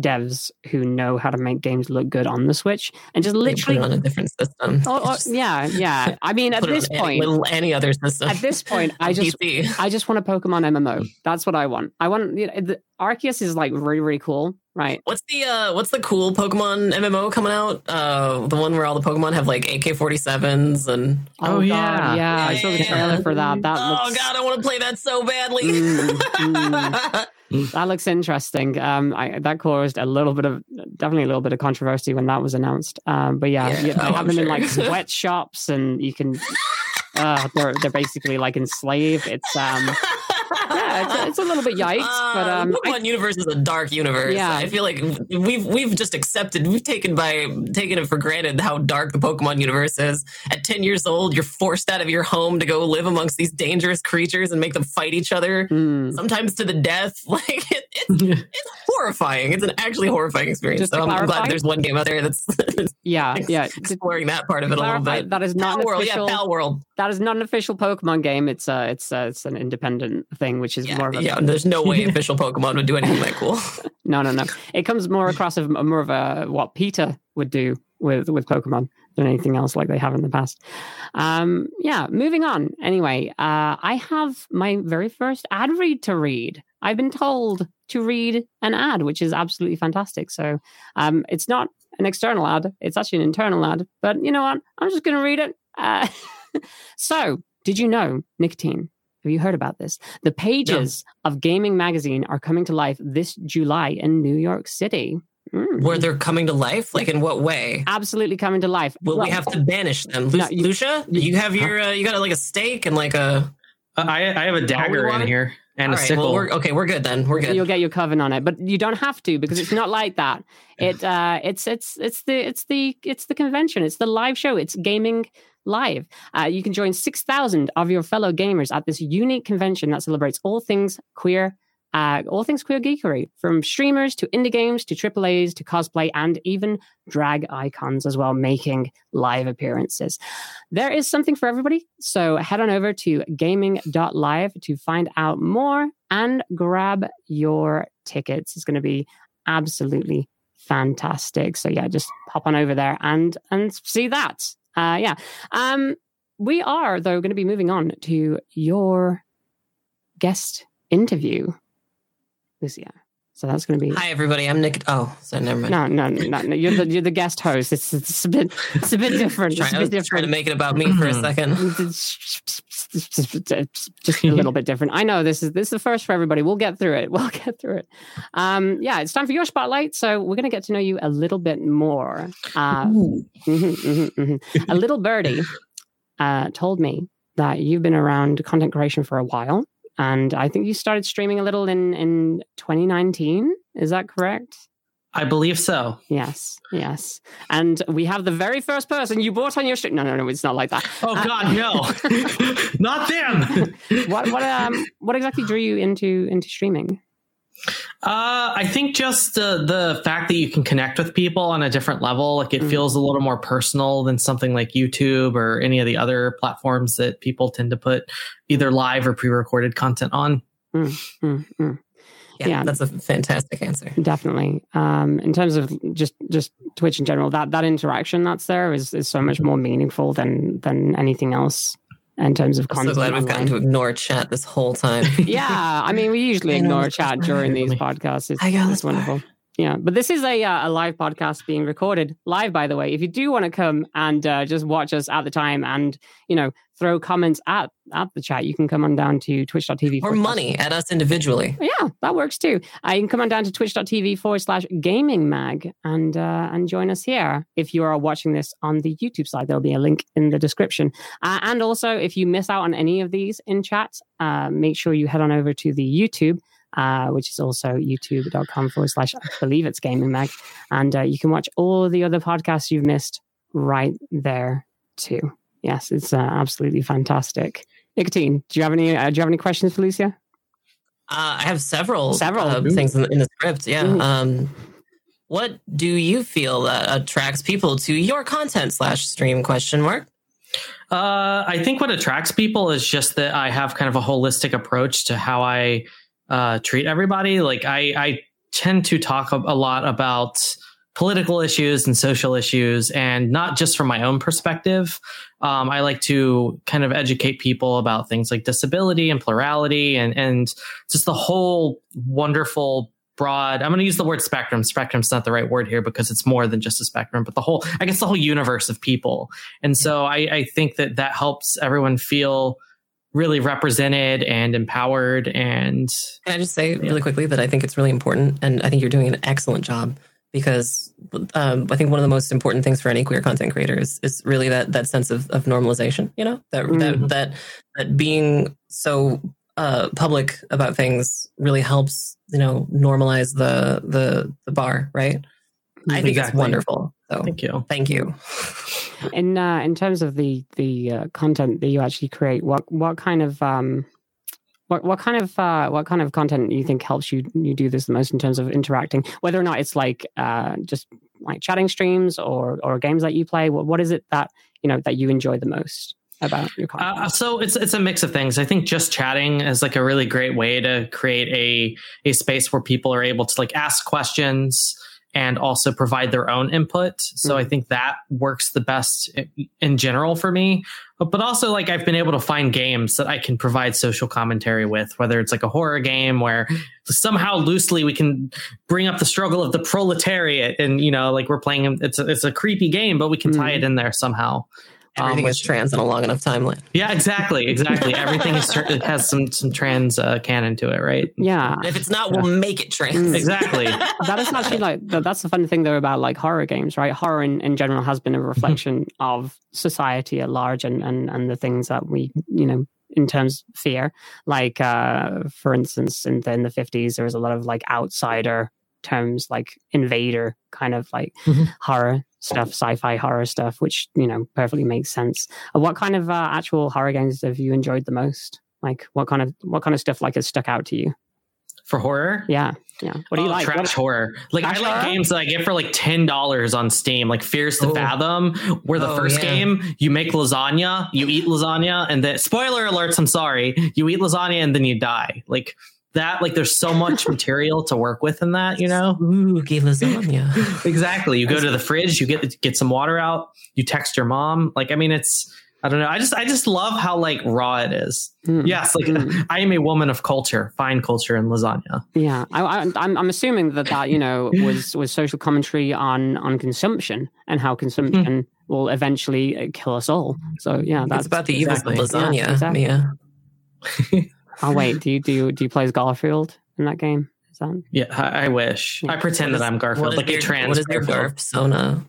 devs who know how to make games look good on the Switch and just They put literally it on a different system. Oh, oh, Just yeah, yeah. I mean, at this on any, point, any other system. at this point, I just, PC. I just want a Pokemon MMO. That's what I want. I want you know, the Arceus is like really, really cool, right? What's the uh what's the cool Pokemon MMO coming out? Uh the one where all the Pokemon have like AK-47s and Oh, yeah. yeah. I saw the trailer for that. That Oh looks, god, I want to play that so badly. Mm, that looks interesting. Um, I, that caused a little bit of, definitely a little bit of controversy when that was announced. Um, but yeah, Yeah, yeah, they oh, have them in like sweatshops, and you can. Uh, they're they're basically like enslaved. It's um yeah, it's, it's a little bit yikes, but Uh, um, the I- Pokemon universe is a dark universe. Yeah. I feel like we've we've just accepted, we've taken by taken it for granted how dark the Pokemon universe is. At ten years old, you're forced out of your home to go live amongst these dangerous creatures and make them fight each other, mm, sometimes to the death. Like it, it's it's horrifying. It's an actually horrifying experience. Just so I'm glad there's one game out there that's yeah, yeah. Exploring that part of it a little bit. that is not Pal an World, yeah, official. Pal World. that is not an official Pokemon game. It's uh, it's uh, it's an independent thing, which is Yeah, more of a yeah, there's no way official Pokemon would do anything that cool. No, no, no. It comes more across of more of a what PETA would do with with Pokemon than anything else like they have in the past. Um, yeah, moving on. Anyway, uh, I have my very first ad read to read. I've been told to read an ad, which is absolutely fantastic. So um, it's not an external ad; it's actually an internal ad. But you know what? I'm just going to read it. Uh, so, did you know Nikatine? Have you heard about this? The pages of Gayming Magazine are coming to life this July in New York City. Mm. Where they're coming to life? Like in what way? Absolutely coming to life. Will Well, we have to banish them? Lu- No, you- Lucia, you have your uh, you got like a stake and like a Uh, I I have a dagger in here and All a right, sickle. well, we're, okay, we're good then. We're good. You'll get your coven on it, but you don't have to because it's not like that. It uh, it's it's it's the it's the it's the convention. It's the live show. It's Gayming live. Uh, you can join six thousand of your fellow gamers at this unique convention that celebrates all things queer. Uh, all things queer geekery, from streamers to indie games to AAA's to cosplay and even drag icons as well, making live appearances. There is something for everybody. So head on over to gayming.live to find out more and grab your tickets. It's going to be absolutely fantastic. So yeah, just hop on over there and and see that. Uh yeah. Um we are though going to be moving on to your guest interview. Lucia. So that's going to be Hi everybody, I'm Nick. Oh, so never mind. no, no, no, no. You're the you're the guest host. It's it's a bit it's a bit different. It's Trying, a I bit was trying to make it about me for a second. just a little bit different. I know this is this is the first for everybody. We'll get through it. We'll get through it. Um, yeah, it's time for your spotlight. So we're gonna get to know you a little bit more. Uh, mhm, mhm, mhm. A little birdie uh, told me that you've been around content creation for a while, and I think you started streaming a little in in 2019. Is that correct? I believe so. Yes, yes. And we have the very first person you bought on your stream. No, no, no, it's not like that. Oh God, no, not them. what what um what exactly drew you into into streaming? Uh, I think just the the fact that you can connect with people on a different level, like it Mm. feels a little more personal than something like YouTube or any of the other platforms that people tend to put either live or pre-recorded content on. Mm, mm. Yeah, Yeah. that's a fantastic answer. Definitely. Um, in terms of just just Twitch in general, that that interaction that's there is is so much more meaningful than than anything else in terms of I'm so content. glad we've gotten to ignore chat this whole time. yeah, I mean, we usually ignore chat during these podcasts. It's, I got it's wonderful. Yeah, but this is a uh, a live podcast being recorded live. By the way, if you do want to come and uh, just watch us at the time and you know throw comments at at the chat, you can come on down to twitch.tv or money at us individually. Yeah, that works too. Uh, you can come on down to twitch.tv forward slash gayming mag and uh, and join us here. If you are watching this on the YouTube side, there'll be a link in the description. Uh, and also, if you miss out on any of these in chat, uh, make sure you head on over to the YouTube. Uh, which is also youtube.com forward slash I believe it's gayming mag. And uh, you can watch all the other podcasts you've missed right there too. Yes, it's uh, absolutely fantastic. Nikatine, do you have any uh, do you have any questions, for Lucia? Uh, I have several Several. uh, things in the, in the script. Yeah. Ooh. Um, what do you feel that attracts people to your content slash stream? Question mark. Uh, I think what attracts people is just that I have kind of a holistic approach to how I uh, treat everybody. Like I, I tend to talk a, lot about political issues and social issues, and not just from my own perspective. Um, I like to kind of educate people about things like disability and plurality, and and just the whole wonderful broad i'm going to use the word spectrum spectrum's not the right word here because it's more than just a spectrum but the whole i guess the whole universe of people and so I, I think that that helps everyone feel really represented and empowered. And Can I just say really quickly that I think it's really important, and I think you're doing an excellent job because um, I think one of the most important things for any queer content creator is, is really that that sense of, of normalization. You know that Mhm. that that that being so uh, public about things really helps. You know, normalize the the the bar, right? I think it's wonderful. So thank you. thank you. in uh, in terms of the the uh, content that you actually create, what what kind of um, what what kind of uh, what kind of content do you think helps you you do this the most in terms of interacting? Whether or not it's like uh, just like chatting streams or or games that you play, what what is it that you know that you enjoy the most about your content? Uh, so it's it's a mix of things. I think just chatting is like a really great way to create a a space where people are able to like ask questions and also provide their own input. So I think that works the best in general for me. But, but also like I've been able to find games that I can provide social commentary with, whether it's like a horror game where somehow loosely we can bring up the struggle of the proletariat and you know like we're playing it's a, it's a creepy game but we can tie Mhm. it in there somehow. Um, Everything is trans in a long enough timeline. yeah, exactly, exactly. Everything is tur- it has some some trans uh, canon to it, right? yeah, If it's not, we'll make it trans. Mm. Exactly. that is actually like that's the fun thing though about like horror games right horror in, in general has been a reflection of society at large and, and and the things that we you know in terms of fear like uh for instance in the, in the 50s there was a lot of like outsider terms like invader kind of like Mhm. horror stuff sci-fi horror stuff which you know perfectly makes sense Uh, what kind of uh, actual horror games have you enjoyed the most like what kind of what kind of stuff like has stuck out to you For horror, yeah yeah what do you Oh, like Trash What- horror. Like Trash I like horror? games that I get for like ten dollars on Steam, like Fears to Oh. Fathom, where the Oh, first yeah. game you make lasagna, you eat lasagna, and then spoiler alerts. I'm sorry, you eat lasagna and then you die. Like that. Like there's so much material to work with in that. You know. Spooky lasagna. exactly. You go to the fridge, you get get some water out, you text your mom. Like I mean, it's I don't know. I just I just love how like raw it is. Hmm. Yes, like Mm. I am a woman of culture, fine culture, and lasagna. Yeah, I, I, I'm I'm assuming that that you know was was social commentary on on consumption and how consumption will eventually kill us all. So yeah, that's it's about the evils exactly. of lasagna, Yeah, exactly. Mia. Oh wait, do you do you, do you play as Garfield in that game? Is that Yeah, I, I wish. Yeah. I pretend What that is- I'm Garfield, what is like your, a trans. What is your Garfield. Garf persona?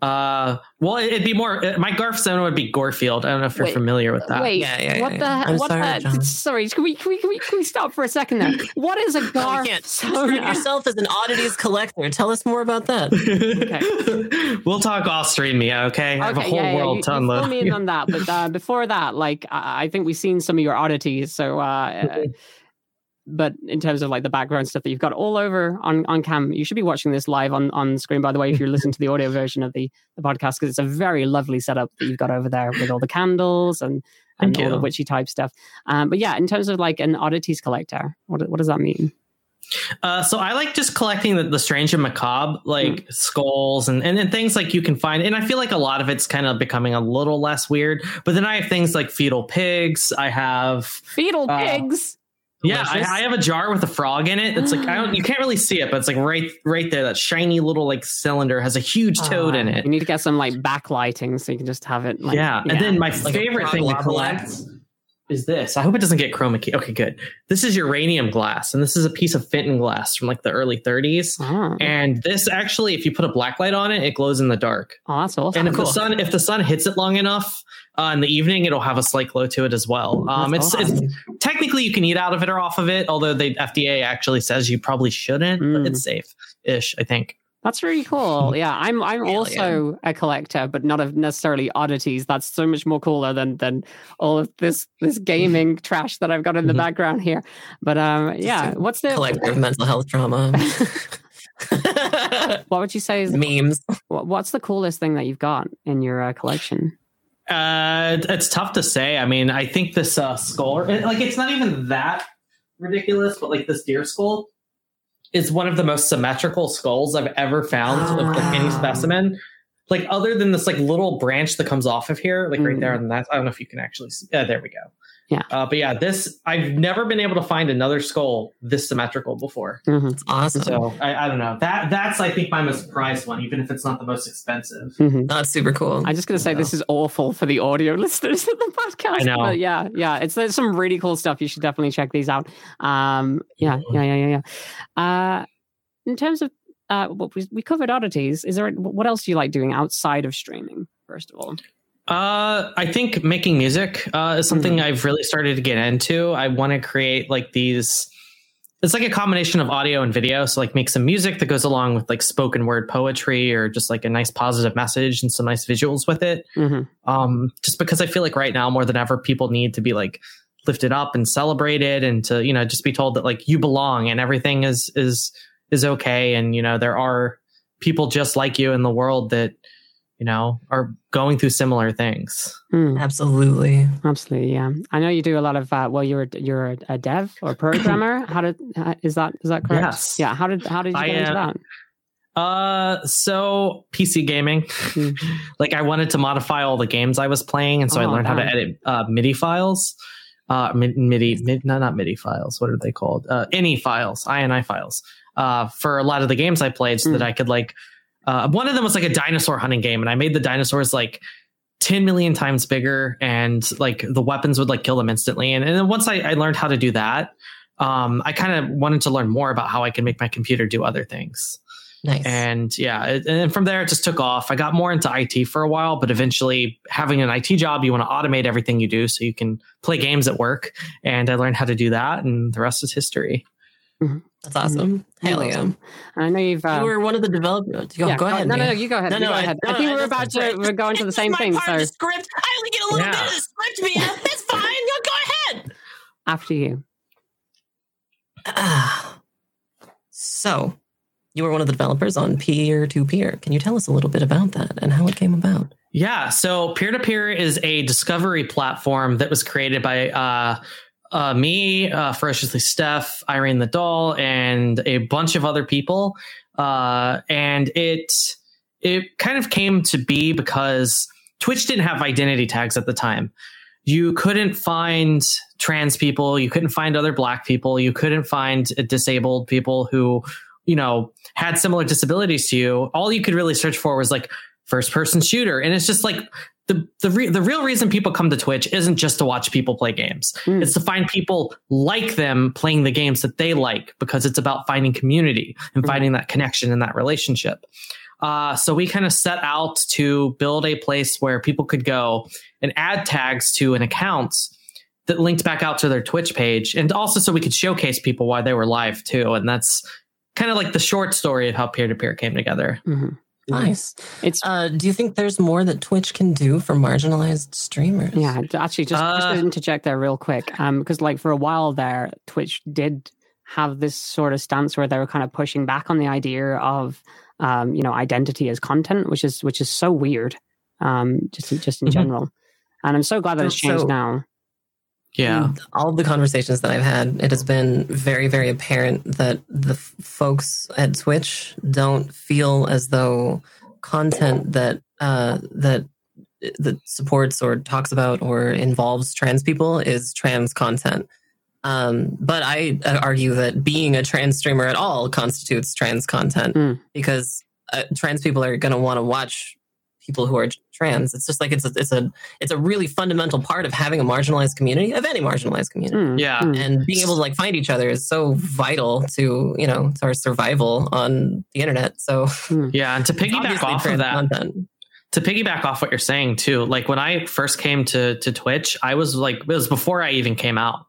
Uh, well, it'd be more. uh, My Garfsona would be Gorefield. I don't know if you're Wait, familiar with that. Wait, Yeah, yeah, what yeah, the? yeah. What sorry, the? John. Sorry, can we, can we can we can we stop for a second there? What is a No, Garf? we zone? Describe yourself as an oddities collector. Tell us more about that. okay. we'll talk off stream, Mia. Okay, I have a whole yeah, yeah, world you, to unload. fill me in on that, but uh, before that, like I, I think we've seen some of your oddities. So, uh, uh, but in terms of like the background stuff that you've got all over on on cam, you should be watching this live on on screen. By the way, if you're listening to the audio version of the the podcast, because it's a very lovely setup that you've got over there with all the candles and and all the witchy type stuff. Um, but yeah, in terms of like an oddities collector, what what does that mean? Uh, so I like just collecting the, the strange and macabre, like Hmm. skulls and, and and things like you can find. And I feel like a lot of it's kind of becoming a little less weird. But then I have things like fetal pigs. I have Fetal Uh, pigs. Yeah, I, I have a jar with a frog in it. It's like I don't you can't really see it, but it's like right right there. That shiny little like cylinder has a huge toad in Uh, it. You need to get some like backlighting so you can just have it. Like, yeah. and then my Like favorite thing to frog collect lava is this. I hope it doesn't get chroma key. Okay, good. This is uranium glass, and this is a piece of Fenton glass from like the early 30s. Oh, And this actually, if you put a black light on it, it glows in the dark. oh, that's awesome. And if cool. the sun, if the sun hits it long enough uh, in the evening, it'll have a slight glow to it as well. Um, it's, awesome. it's technically you can eat out of it or off of it, although the FDA actually says you probably shouldn't, Mm. but it's safe ish, I think. That's really cool. Yeah, I'm I'm Hell also a collector, but not of necessarily oddities. That's so much more cooler than than all of this this gaming trash that I've got in the Mhm. background here. But um, yeah, what's the collector of mental health trauma. what would you say is Memes. what- what's the coolest thing that you've got in your uh, collection? Uh, it's tough to say. I mean, I think this uh, skull, it- like, it's not even that ridiculous, but like this deer skull is one of the most symmetrical skulls I've ever found of like any Ah. specimen. Like, other than this like little branch that comes off of here, like right Mm. there, and that. I don't know if you can actually see. Uh, there we go. Yeah. Uh, but yeah, this I've never been able to find another skull this symmetrical before. Mhm, It's awesome. So I, I don't know. That that's I think my most prized one, even if it's not the most expensive. mhm. That's super cool. I'm just gonna say this is awful for the audio listeners of the podcast. I know. But yeah, yeah, it's there's some really cool stuff. You should definitely check these out. Um, yeah, yeah, yeah, yeah, yeah. Uh, in terms of uh, what we, we covered oddities. Is there what else do you like doing outside of streaming? First of all, Uh, I think making music uh, is something I've really started to get into. I want to create like these. It's like a combination of audio and video. So like make some music that goes along with like spoken word poetry or just like a nice positive message and some nice visuals with it. hmm Um, just because I feel like right now more than ever people need to be like lifted up and celebrated and to you know just be told that like you belong and everything is is is okay and you know there are people just like you in the world that you know are going through similar things. Mm, Absolutely. absolutely, yeah. I know you do a lot of. Uh, well, you're a, you're a, a dev or programmer. how did uh, is that is that correct? Yes. Yeah. How did how did you I, get into that? Uh, so PC gaming, Hmm. like I wanted to modify all the games I was playing, and so I Oh, learned how to edit uh, MIDI files. Uh, mi- MIDI, mid, no, not MIDI files. What are they called? Uh, INI files, INI files. Uh, for a lot of the games I played, so Hmm. that I could like. Uh, one of them was like a dinosaur hunting game, and I made the dinosaurs like 10 million times bigger and like the weapons would like kill them instantly and, and then once I, I learned how to do that um, i kind of wanted to learn more about how i can make my computer do other things. Nice. and yeah it, and from there it just took off. I got more into it for a while but eventually having an it job you want to automate everything you do so you can play games at work and i learned how to do that and the rest is history That's awesome. Hell yeah. Awesome. And I know you've. Uh, You were one of the developers. Go, yeah, go ahead. No, no, no. You go ahead. No, no, go I- ahead. I, think I we're just- about to. We're going to the same my thing. part of the script. I only get a little Yeah. bit of the script, Mia. That's fine. No, go ahead. after you. Ah. so, you were one of the developers on Peer to Peer. Can you tell us a little bit about that and how it came about? Yeah, so peer to peer is a discovery platform that was created by uh, uh, me, uh, Ferociously Steph, Irene the Doll, and a bunch of other people. Uh, and it it kind of came to be because Twitch didn't have identity tags at the time. You couldn't find trans people, you couldn't find other black people, you couldn't find disabled people who, you know, had similar disabilities to you. All you could really search for was like first person shooter. And it's just like the the re- the real reason people come to Twitch isn't just to watch people play games. Mm. It's to find people like them playing the games that they like because it's about finding community and Mhm. finding that connection and that relationship. Uh, so we kind of set out to build a place where people could go and add tags to an account that linked back out to their Twitch page, and also so we could showcase people while they were live too. And that's kind of like the short story of how peer to peer came together. Mm-hmm. Nice. It's Uh, do you think there's more that Twitch can do for marginalized streamers? Yeah, actually, just, just Uh, to interject there real quick, um, because like for a while there, Twitch did have this sort of stance where they were kind of pushing back on the idea of, um, you know, identity as content, which is which is so weird, um, just just in Mhm. general. And I'm so glad that it's changed So- now. Yeah. All of the conversations that I've had, it has been very, very apparent that the f- folks at Twitch don't feel as though content that uh, that that supports or talks about or involves trans people is trans content. Um, but I argue that being a trans streamer at all constitutes trans content Mm. because uh, trans people are going to want to watch people who are trans. It's just like it's a, it's a it's a really fundamental part of having a marginalized community of any marginalized community. Mm, Yeah. mm. And being able to like find each other is so vital to you know to our survival on the internet. So Yeah. And to piggyback off of that, content. to piggyback off what you're saying too, like when I first came to to Twitch, I was like, it was before I even came out.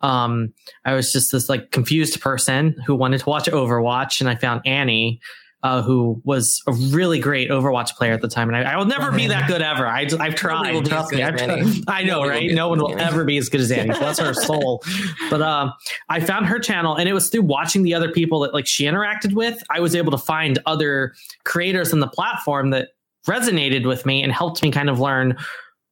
Um, I was just this like confused person who wanted to watch Overwatch, and I found Annie, uh, who was a really great Overwatch player at the time. And I, I will never be that good ever. I, I've tried. Trust me. I've tried. I know, Nobody right? No one will ever be as good as Annie. Bless her soul. But um, I found her channel, and it was through watching the other people that like she interacted with. I was able to find other creators on the platform that resonated with me and helped me kind of learn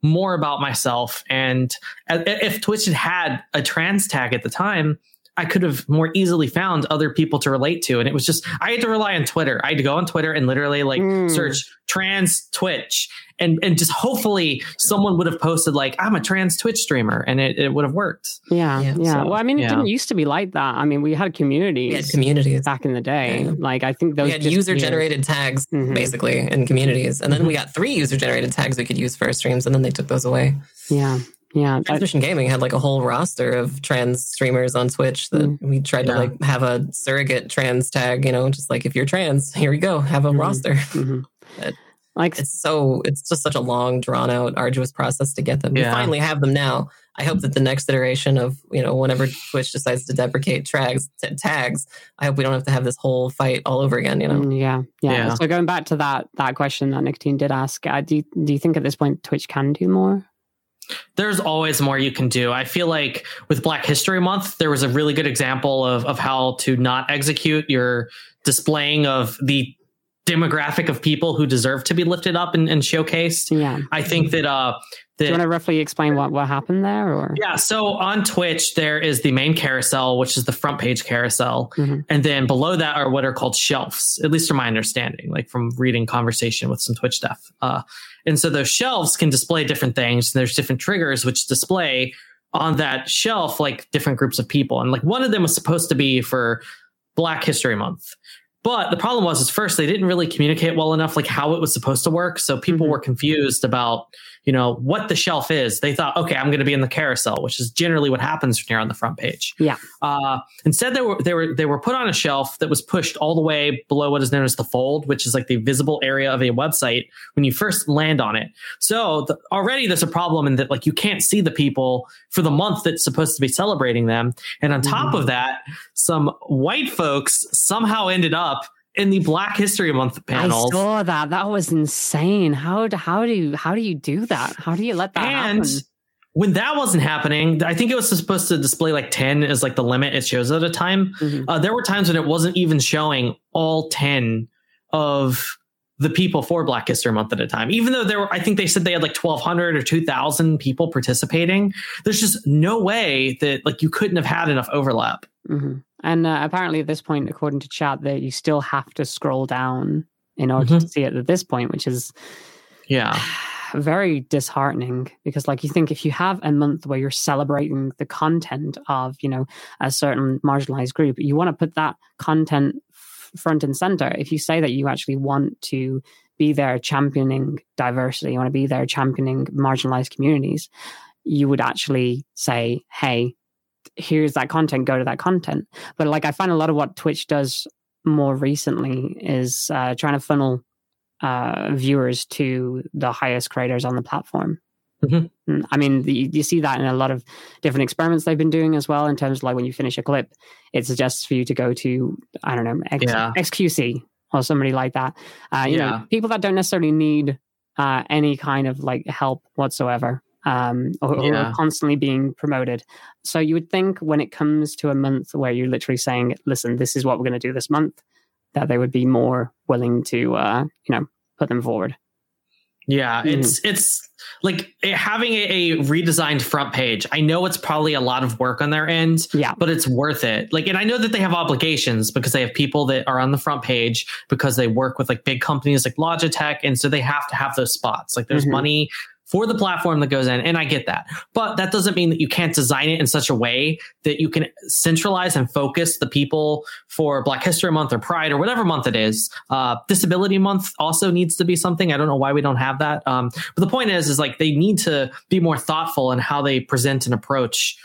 more about myself. And if Twitch had had a trans tag at the time, I could have more easily found other people to relate to. And it was just, I had to rely on Twitter. I had to go on Twitter and literally like Mm. search trans Twitch and, and just hopefully someone would have posted like, I'm a trans Twitch streamer and it, it would have worked. Yeah, Yeah, yeah. so, well, I mean, it yeah. didn't used to be like that. I mean, we had communities We had communities. back in the day. Yeah. Like, I think those We had user generated tags Mhm. basically in communities, and then we got three user generated tags we could use for our streams, and then they took those away. Yeah, yeah. I- Gayming had like a whole roster of trans streamers on Twitch that Mm. we tried to like have a surrogate trans tag, you know, just like if you're trans, here you go, have a Mhm. roster. mhm. But Like, It's so it's just such a long, drawn out, arduous process to get them. We finally have them now. I hope that the next iteration of you know whenever Twitch decides to deprecate tags, t- tags, I hope we don't have to have this whole fight all over again. You know, Mm, yeah, yeah, Yeah. So going back to that that question that Nikatine did ask, uh, do you, do you think at this point Twitch can do more? There's always more you can do. I feel like with Black History Month, there was a really good example of, of how to not execute your displaying of the demographic of people who deserve to be lifted up and, and showcased. Yeah. I think that uh Do you want to roughly explain what what happened there, or yeah, so on Twitch there is the main carousel, which is the front page carousel, Mhm. and then below that are what are called shelves, at least from my understanding, like from reading conversation with some Twitch stuff. Uh, and so those shelves can display different things. And there's different triggers which display on that shelf like different groups of people, and like one of them was supposed to be for Black History Month. But the problem was, is first they didn't really communicate well enough, like how it was supposed to work. So people Mhm. were confused about, you know, what the shelf is. They thought, okay, I'm going to be in the carousel, which is generally what happens when you're on the front page. Yeah. Uh, instead, they were they were they were put on a shelf that was pushed all the way below what is known as the fold, which is like the visible area of a website when you first land on it. So the, already there's a problem in that like you can't see the people for the month that's supposed to be celebrating them, and on top Mhm. of that, some white folks somehow ended up in the Black History Month panel. I saw that. That was insane. How do how do you how do you do that? How do you let that happen? and happen? when that wasn't happening, I think it was supposed to display like 10 as like the limit it shows at a time. Mhm. Uh, there were times when it wasn't even showing all 10 of the people for Black History Month at a time. Even though there were, I think they said they had like 1,200 or 2,000 people participating. There's just no way that like you couldn't have had enough overlap. hmm And uh, apparently, at this point, according to chat, that you still have to scroll down in order Mhm. to see it at this point, which is Yeah. very disheartening because like you think if you have a month where you're celebrating the content of you know a certain marginalized group you want to put that content f- front and center if you say that you actually want to be there championing diversity you want to be there championing marginalized communities you would actually say hey here's that content go to that content but like i find a lot of what twitch does more recently is uh, trying to funnel uh, viewers to the highest creators on the platform. Mm-hmm. I mean, the, you see that in a lot of different experiments they've been doing as well. In terms of like when you finish a clip, it suggests for you to go to I don't know X, Yeah. XQC or somebody like that. Uh, you Yeah. know, people that don't necessarily need uh, any kind of like help whatsoever, um, or, or Yeah. are constantly being promoted. So you would think when it comes to a month where you're literally saying, "Listen, this is what we're going to do this month," that they would be more willing to, uh, you know, put them forward. Yeah, Mhm. it's it's like eh, having a, redesigned front page. I know it's probably a lot of work on their end, Yeah. but it's worth it. Like, and I know that they have obligations because they have people that are on the front page because they work with like big companies like Logitech, and so they have to have those spots. Like, there's Mhm. money for the platform that goes in, and I get that. But that doesn't mean that you can't design it in such a way that you can centralize and focus the people for Black History Month or Pride or whatever month it is. Uh, Disability Month also needs to be something. I don't know why we don't have that. Um, but the point is, is like they need to be more thoughtful in how they present and approach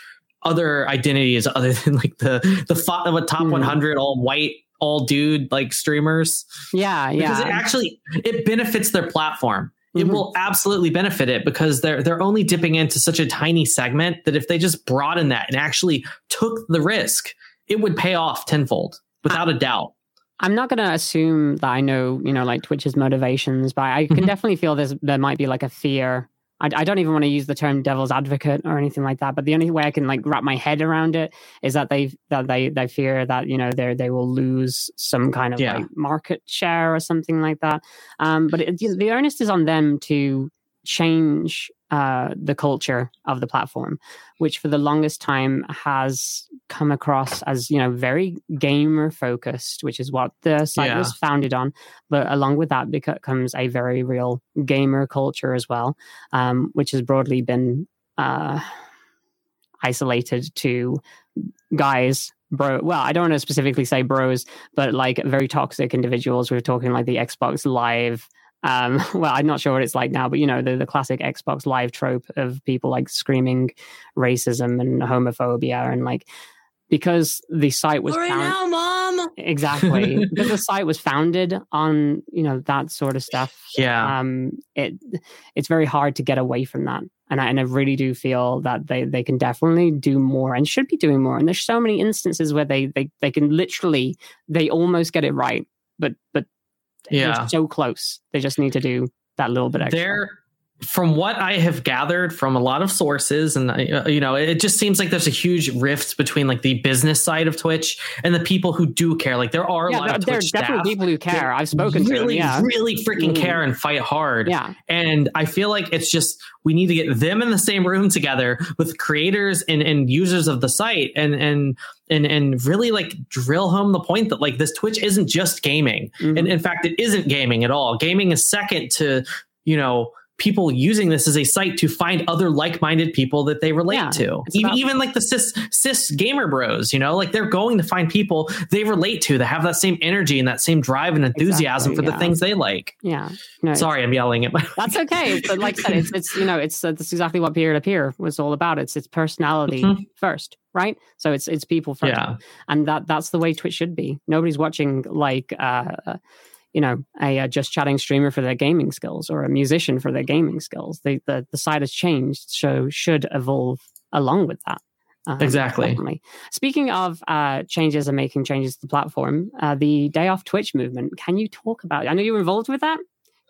other identities other than like the the fo- the top Mhm. 100 all white all dude like streamers Yeah, yeah. because it actually it benefits their platform it Mhm. will absolutely benefit it because they're they're only dipping into such a tiny segment that if they just broaden that and actually took the risk it would pay off tenfold without a doubt I'm not going to assume that I know, you know, like Twitch's motivations, but I can Mhm. definitely feel there's there might be like a fear. I, I don't even want to use the term devil's advocate or anything like that, but the only way I can like wrap my head around it is that they that they they fear that you know they they will lose some kind of Yeah. like market share or something like that. Um, but it, the earnest is on them to change uh, the culture of the platform, which for the longest time has come across as you know very gamer focused, which is what the site Yeah. was founded on. But along with that beco- comes a very real gamer culture as well, um, which has broadly been uh, isolated to guys. Bro, well, I don't want to specifically say bros, but like very toxic individuals. We're talking like the Xbox Live um well i'm not sure what it's like now but you know the, the classic xbox live trope of people like screaming racism and homophobia and like because the site was Right found- now, mom. exactly. Because the site was founded on you know that sort of stuff yeah. um it it's very hard to get away from that. And I, and I really do feel that they they can definitely do more and should be doing more. And there's so many instances where they they they can literally they almost get it right but but Yeah. they're so close. They just need to do that little bit extra. There from what i have gathered from a lot of sources and uh, you know it just seems like there's a huge rift between like the business side of twitch and the people who do care. Like there are a lot there, of there are twitch definitely staff people who care. i've spoken to really them yeah. really freaking Mhm. care and fight hard. Yeah. And i feel like it's just we need to get them in the same room together with creators and, and users of the site. And and and and really like drill home the point that like this twitch isn't just gaming Mhm. and in fact it isn't gaming at all gaming is second to you know people using this as a site to find other like-minded people that they relate Yeah, to even, about- even like the cis cis gamer bros you know like they're going to find people they relate to that have that same energy and that same drive and enthusiasm Exactly, for the things they like yeah no, sorry i'm yelling at my That's okay. But like I said, it's it's you know it's uh, that's exactly what peer to peer was all about. It's it's personality Mhm. first, right? So it's it's people first, yeah and that that's the way Twitch should be. Nobody's watching like uh, you know a, uh just chatting streamer for their gaming skills or a musician for their gaming skills. The the the site has changed, so should evolve along with that. Um, Exactly. definitely. Speaking of uh, changes and making changes to the platform, uh, the Day Off Twitch movement. Can you talk about? I know you're involved with that.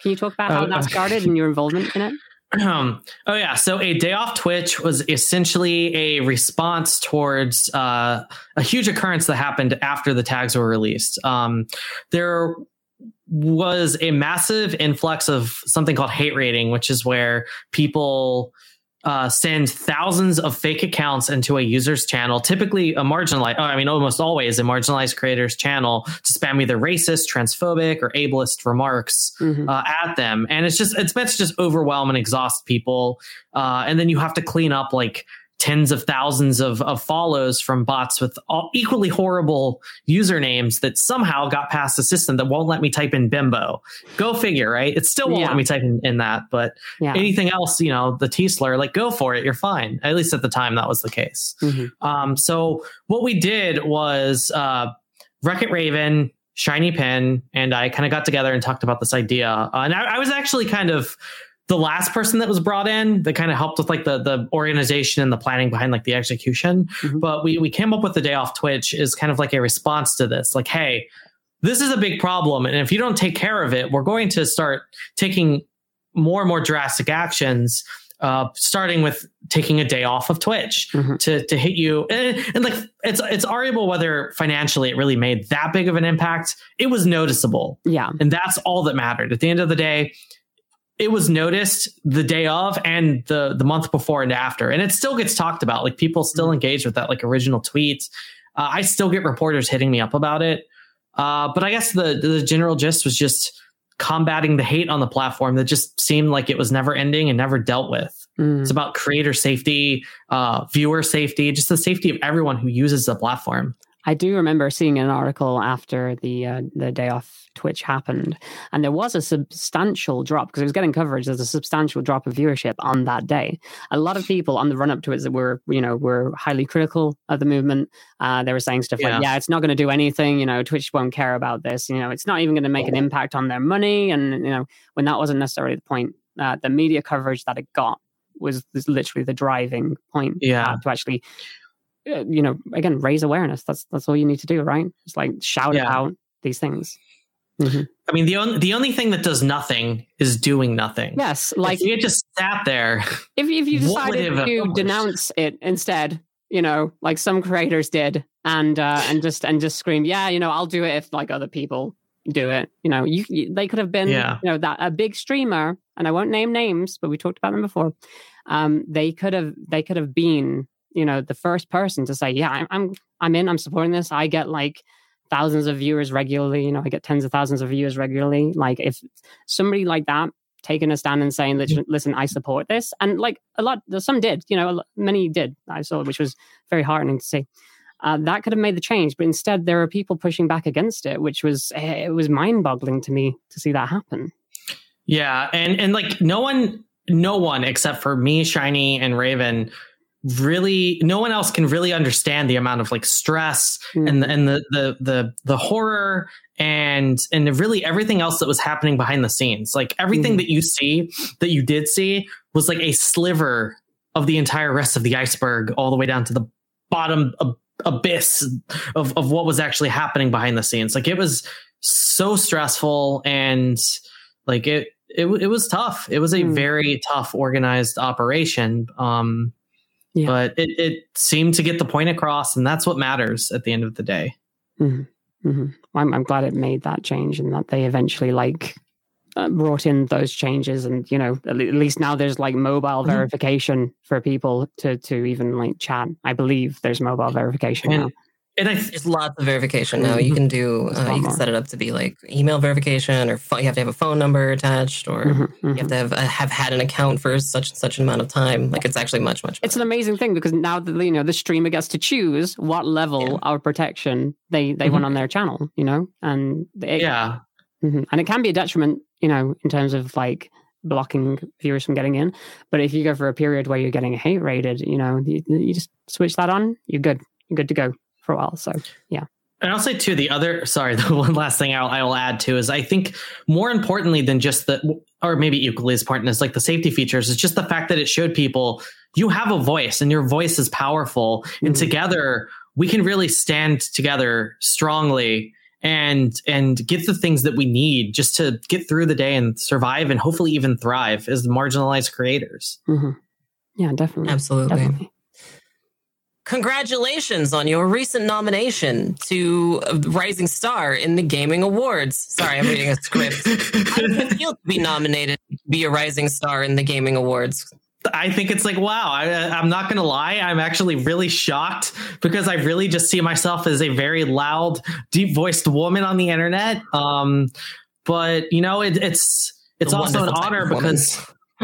Can you talk about how Uh, that started and your involvement in it? Um, oh yeah, so a day off Twitch was essentially a response towards uh, a huge occurrence that happened after the tags were released. Um, there was a massive influx of something called hate raiding, which is where people uh, send thousands of fake accounts into a user's channel, typically a marginalized, I mean, almost always a marginalized creator's channel to spam either racist, transphobic, or ableist remarks Mhm. uh, at them, and it's just it's meant to just overwhelm and exhaust people, uh, and then you have to clean up like tens of thousands of, of follows from bots with all equally horrible usernames that somehow got past the system that won't let me type in bimbo. Go figure, right? It still won't Yeah. let me type in, in that, but Yeah. anything else, you know, the T slur, like go for it, you're fine. At least at the time, that was the case. Mhm. Um, so what we did was uh, RekItRaven Shiny Pin and I kind of got together and talked about this idea. Uh, and I, I was actually kind of the last person that was brought in that kind of helped with like the the organization and the planning behind like the execution. Mm-hmm. But we we came up with the day off Twitch is kind of like a response to this. Like, hey, this is a big problem, and if you don't take care of it, we're going to start taking more and more drastic actions. Uh, starting with taking a day off of Twitch mm-hmm. to to hit you, and, and, like it's it's arguable whether financially it really made that big of an impact. It was noticeable, yeah, and that's all that mattered. At the end of the day, it was noticed the day of and the the month before and after, and it still gets talked about. Like people still mm-hmm. engage with that like original tweet. Uh, I still get reporters hitting me up about it. Uh, but I guess the the general gist was just combating the hate on the platform that just seemed like it was never ending and never dealt with. Mm. It's about creator safety, uh, viewer safety, just the safety of everyone who uses the platform. I do remember seeing an article after the uh, the day off Twitch happened, and there was a substantial drop because it was getting coverage. There's a substantial drop of viewership on that day. A lot of people on the run up to it that were you know were highly critical of the movement. Uh, they were saying stuff yeah. like, "Yeah, it's not going to do anything. You know, Twitch won't care about this. You know, it's not even going to make an impact on their money." And you know, when that wasn't necessarily the point, uh, the media coverage that it got was, was literally the driving point. Yeah, to actually uh, you know, again, raise awareness. That's that's all you need to do, right? It's like shout yeah. out these things. Mm-hmm. I mean, the only the only thing that does nothing is doing nothing. Yes, like if you just sat there. If if you decided to denounce it instead, you know, like some creators did, and uh, and just and just scream, yeah, you know, I'll do it if like other people do it. You know, you, you they could have been, yeah. you know, that a big streamer, and I won't name names, but we talked about them before. Um, they could have they could have been you know the first person to say yeah I'm, I'm i'm in i'm supporting this. I get like thousands of viewers regularly you know i get tens of thousands of viewers regularly. Like if somebody like that taking a stand and saying listen i support this and like a lot some did you know many did i saw which was very heartening to see. Uh, that could have made the change but instead there are people pushing back against it which was eh, it was mind-boggling to me to see that happen. Yeah and and like no one no one except for me shiny and raven really no one else can really understand the amount of like stress mm. and the, and the, the the the horror and and really everything else that was happening behind the scenes like everything mm. that you see that you did see was like a sliver of the entire rest of the iceberg all the way down to the bottom ab- abyss of of what was actually happening behind the scenes like it was so stressful and like it it, it was tough it was a mm. very tough organized operation um yeah. But it, it seemed to get the point across, and that's what matters at the end of the day. Mm-hmm. Mm-hmm. I'm, I'm glad it made that change and that they eventually like uh, brought in those changes and you know at least now there's like mobile mm-hmm. verification for people to to even like chat i believe there's mobile verification and, now and I, there's lots of verification now. You can do uh, you can set it up to be like email verification, or you have to have a phone number attached, or mm-hmm, mm-hmm. you have to have uh, have had an account for such and such an amount of time. Like it's actually much much. Better. It's an amazing thing because now the you know the streamer gets to choose what level yeah. of protection they they mm-hmm. want on their channel. You know, and it, yeah, mm-hmm. and it can be a detriment. You know, in terms of like blocking viewers from getting in. But if you go for a period where you're getting hate raided, you know, you, you just switch that on. You're good. You're good to go for a while. So yeah. And I'll say too, the other, sorry, the one last thing I'll, I will add to is I think more importantly than just the, or maybe equally as important as like the safety features, is just the fact that it showed people you have a voice and your voice is powerful. Mm-hmm. And together we can really stand together strongly and and get the things that we need just to get through the day and survive and hopefully even thrive as marginalized creators. Mm-hmm. Yeah, definitely. Absolutely. Definitely. Congratulations on your recent nomination to Rising Star in the Gayming Awards. Sorry, I'm reading a script. How does it feel to be nominated to be a Rising Star in the Gayming Awards? I think it's like, wow, I, am not going to lie. I'm actually really shocked because I really just see myself as a very loud, deep voiced woman on the internet. Um, but, you know, it, it's, it's also an honor because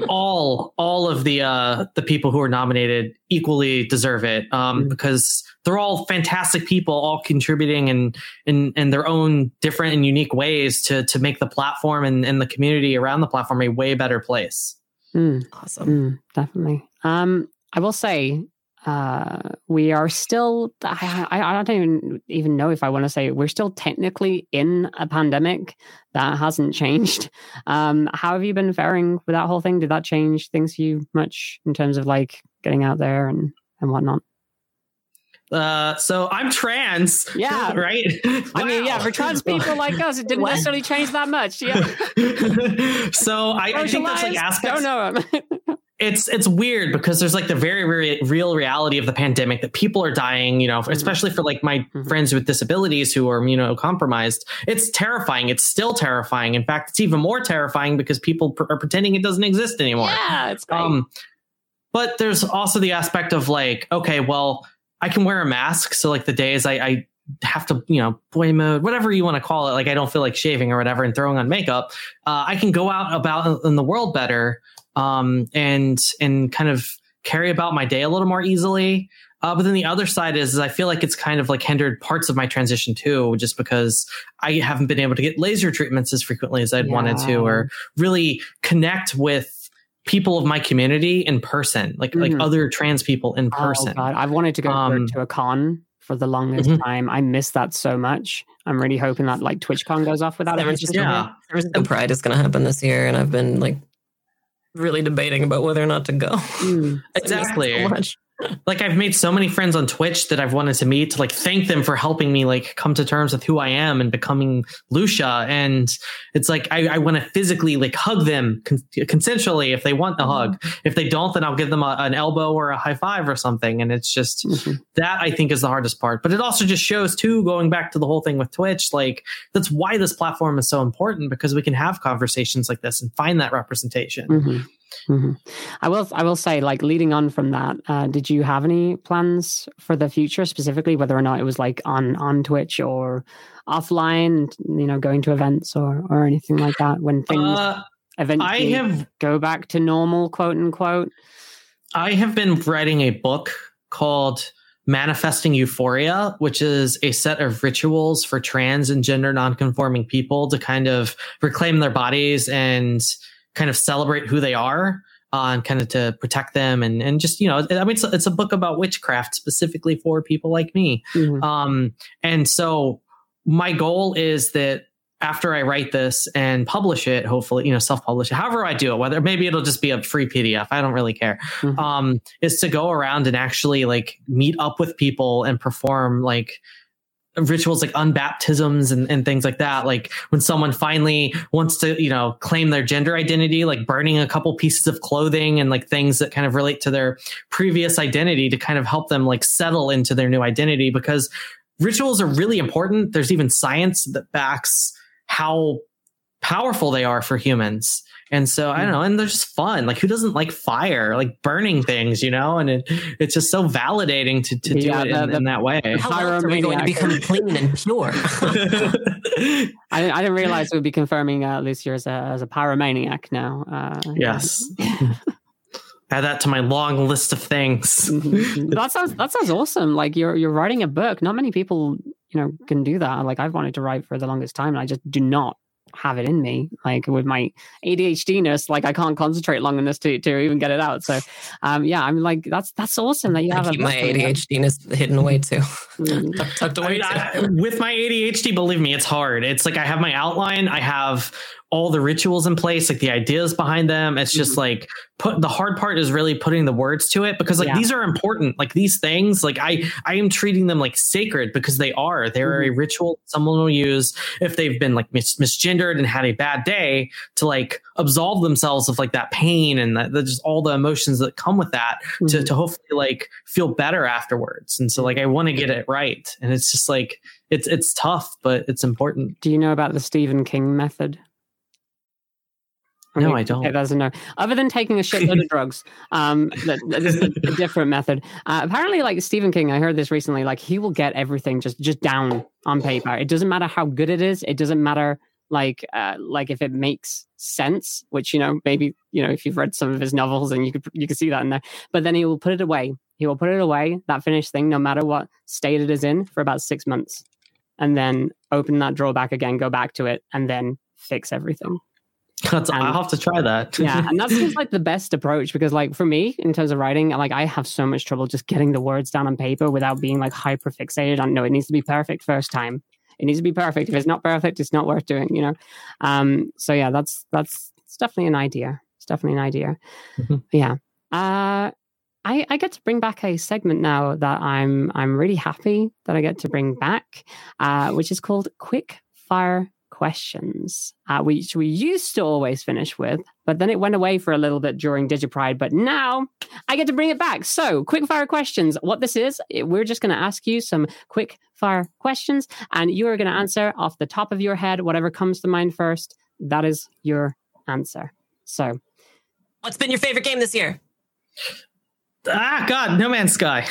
all all of the uh the people who are nominated equally deserve it um mm-hmm. because they're all fantastic people all contributing in in in their own different and unique ways to to make the platform and, and the community around the platform a way better place mm. awesome mm, definitely um i will say uh, we are still I, I, I don't even even know if I want to say we're still technically in a pandemic that hasn't changed. Um, how have you been faring with that whole thing? Did that change things for you much in terms of like getting out there and and whatnot? Uh, so I'm trans. Yeah. Right. I mean, yeah, for trans people like us, it didn't necessarily change that much. Yeah. so I, I think that's like aspects. Don't know. it's it's weird because there's like the very very real reality of the pandemic that people are dying you know especially for like my Mhm. friends with disabilities who are immunocompromised it's terrifying. It's still terrifying. In fact it's even more terrifying because people pr- are pretending it doesn't exist anymore. Yeah, it's great. um but there's also the aspect of like okay well i can wear a mask so like the days i, I have to you know boy mode whatever you want to call it like i don't feel like shaving or whatever and throwing on makeup uh, i can go out about in the world better um and and kind of carry about my day a little more easily. Uh, but then the other side is, is i feel like it's kind of like hindered parts of my transition too just because i haven't been able to get laser treatments as frequently as i'd wanted to or really connect with people of my community in person like like Mhm. other trans people in person. Oh I've wanted to go Um, to a con for the longest Mhm. time. I miss that so much. I'm really hoping that like TwitchCon goes off without San it. Francisco, Yeah. San Francisco Pride is going to happen this year, and I've been like really debating about whether or not to go. Mm. Exactly. So much. Like I've made so many friends on Twitch that I've wanted to meet to like thank them for helping me like come to terms with who I am and becoming Lucia. And it's like I, I want to physically like hug them con- consensually if they want the hug. If they don't, then I'll give them a, an elbow or a high five or something. And it's just Mhm. that I think is the hardest part. But it also just shows too, going back to the whole thing with Twitch, like that's why this platform is so important because we can have conversations like this and find that representation. Mhm. Mhm. I will. I will say, like leading on from that, uh, did you have any plans for the future, specifically whether or not it was like on on Twitch or offline? You know, going to events or or anything like that when things Uh, I eventually have go back to normal, quote unquote. I have been writing a book called Manifesting Euphoria, which is a set of rituals for trans and gender nonconforming people to kind of reclaim their bodies and kind of celebrate who they are. Uh, and kind of to protect them and, and just, you know, I mean, it's, it's a book about witchcraft specifically for people like me. Mhm. Um, and so my goal is that after I write this and publish it, hopefully, you know, self-publish it, however I do it, whether maybe it'll just be a free PDF. I don't really care. Mhm. Um, is to go around and actually like meet up with people and perform like rituals like unbaptisms and, and things like that. Like when someone finally wants to, you know, claim their gender identity, like burning a couple pieces of clothing and like things that kind of relate to their previous identity to kind of help them like settle into their new identity because rituals are really important. There's even science that backs how powerful they are for humans. And so I don't know, and they're just fun. Like who doesn't like fire, like burning things, you know? And it, it's just so validating to, to do Yeah, it the- in, the- in that way. How else are we going to Pyromaniac. become clean and pure? I, didn't- I didn't realize we'd be confirming uh, Lucia as a, as a pyromaniac now. Uh, yes. Add that to my long list of things. Mhm. that sounds that sounds awesome. Like you're you're writing a book. Not many people, you know, can do that. Like I've wanted to write for the longest time, and I just do not have it in me. Like with my ADHDness, like I can't concentrate long enough to to even get it out. So, um, yeah, I'm like that's that's awesome that you have I a keep my book coming out. ADHDness hidden away too, Mm. tucked, tucked I away. mean, too. I, with my ADHD, believe me, it's hard. It's like I have my outline, I have all the rituals in place, like the ideas behind them. It's just like put the hard part is really putting the words to it because like Yeah. these are important. Like these things, like I I am treating them like sacred because they are. They're a ritual someone will use if they've been like mis- misgendered and had a bad day to like absolve themselves of like that pain and that, that just all the emotions that come with that to, Mhm. to hopefully like feel better afterwards. And so like I want to get it right. And it's just like it's it's tough, but it's important. Do you know about the Stephen King method? No, I don't. That's a no. Other than taking a shitload of drugs, um, that, that is a, a different method. Uh, apparently, like Stephen King, I heard this recently. Like he will get everything just just down on paper. It doesn't matter how good it is. It doesn't matter like uh, like if it makes sense. Which you know maybe you know if you've read some of his novels and you could you could see that in there. But then he will put it away. He will put it away that finished thing, no matter what state it is in, for about six months, and then open that drawer back again, go back to it, and then fix everything. That's, And- I'll have to try that. yeah and that seems like the best approach because like for me in terms of writing like i have so much trouble just getting the words down on paper without being like hyper fixated on no it needs to be perfect first time. It needs to be perfect. If it's not perfect it's not worth doing you know? Um so yeah that's that's it's definitely an idea. It's definitely an idea. Mhm. yeah. Uh I, I get to bring back a segment now that I'm I'm really happy that I get to bring back, uh, which is called Quick Fire Questions, uh, which we used to always finish with, but then it went away for a little bit during DigiPride. But now I get to bring it back. So, quick fire questions. What this is, we're just going to ask you some quick fire questions, and you are going to answer off the top of your head whatever comes to mind first. That is your answer. So, What's been your favorite game this year? ah, God, No Man's Sky.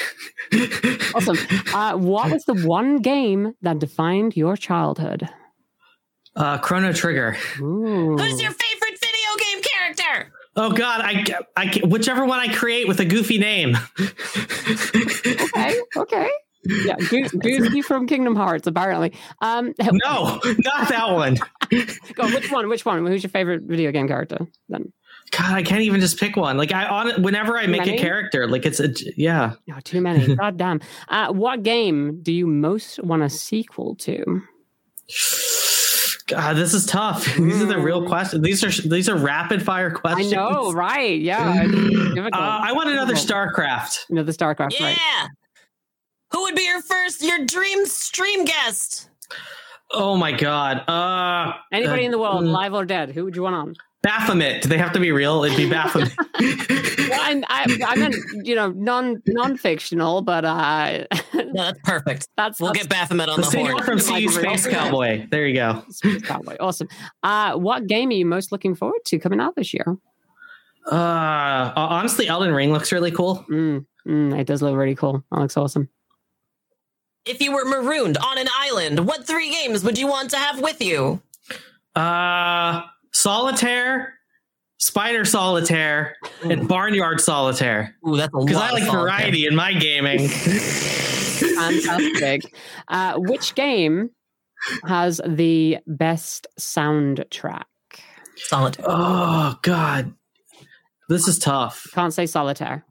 awesome. Uh, what was the one game that defined your childhood? Uh, Chrono Trigger. Ooh. Who's your favorite video game character? Oh God, I, I, whichever one I create with a goofy name. okay, okay. Yeah, Go- Goofy from Kingdom Hearts, apparently. Um, No, not that one. go, which one? Which one? Who's your favorite video game character? Then, God, I can't even just pick one. Like I on whenever I make Many? a character, like it's a yeah. no, too many. God damn. Uh, what game do you most want a sequel to? God, this is tough. These are the real Mm. questions. These are these are rapid fire questions. I questions. know, right? Yeah. Uh, I want another StarCraft. You know, the StarCraft, Yeah. right? Who would be your first, your dream stream guest? Oh my God. Uh, Anybody uh, in the world, mm, live or dead, who would you want on? Baphomet. Do they have to be real? It'd be Baphomet. Well, I, I, I meant, you know, non non fictional, but uh, No, that's perfect. that's We'll that's get Baphomet on the the singer horn. from See Space Cowboy. There you go. Space Cowboy. Awesome. Uh, what game are you most looking forward to coming out this year? Uh, honestly, Elden Ring looks really cool. Mm, mm, it does look really cool. That looks awesome. If you were marooned on an island, what three games would you want to have with you? Uh, Solitaire, Spider Solitaire, and Barnyard Solitaire. Ooh, that's. Because I like solitaire. variety in my gaming. Fantastic. uh, which game has the best soundtrack? Solitaire. oh God, this is tough. Can't say solitaire.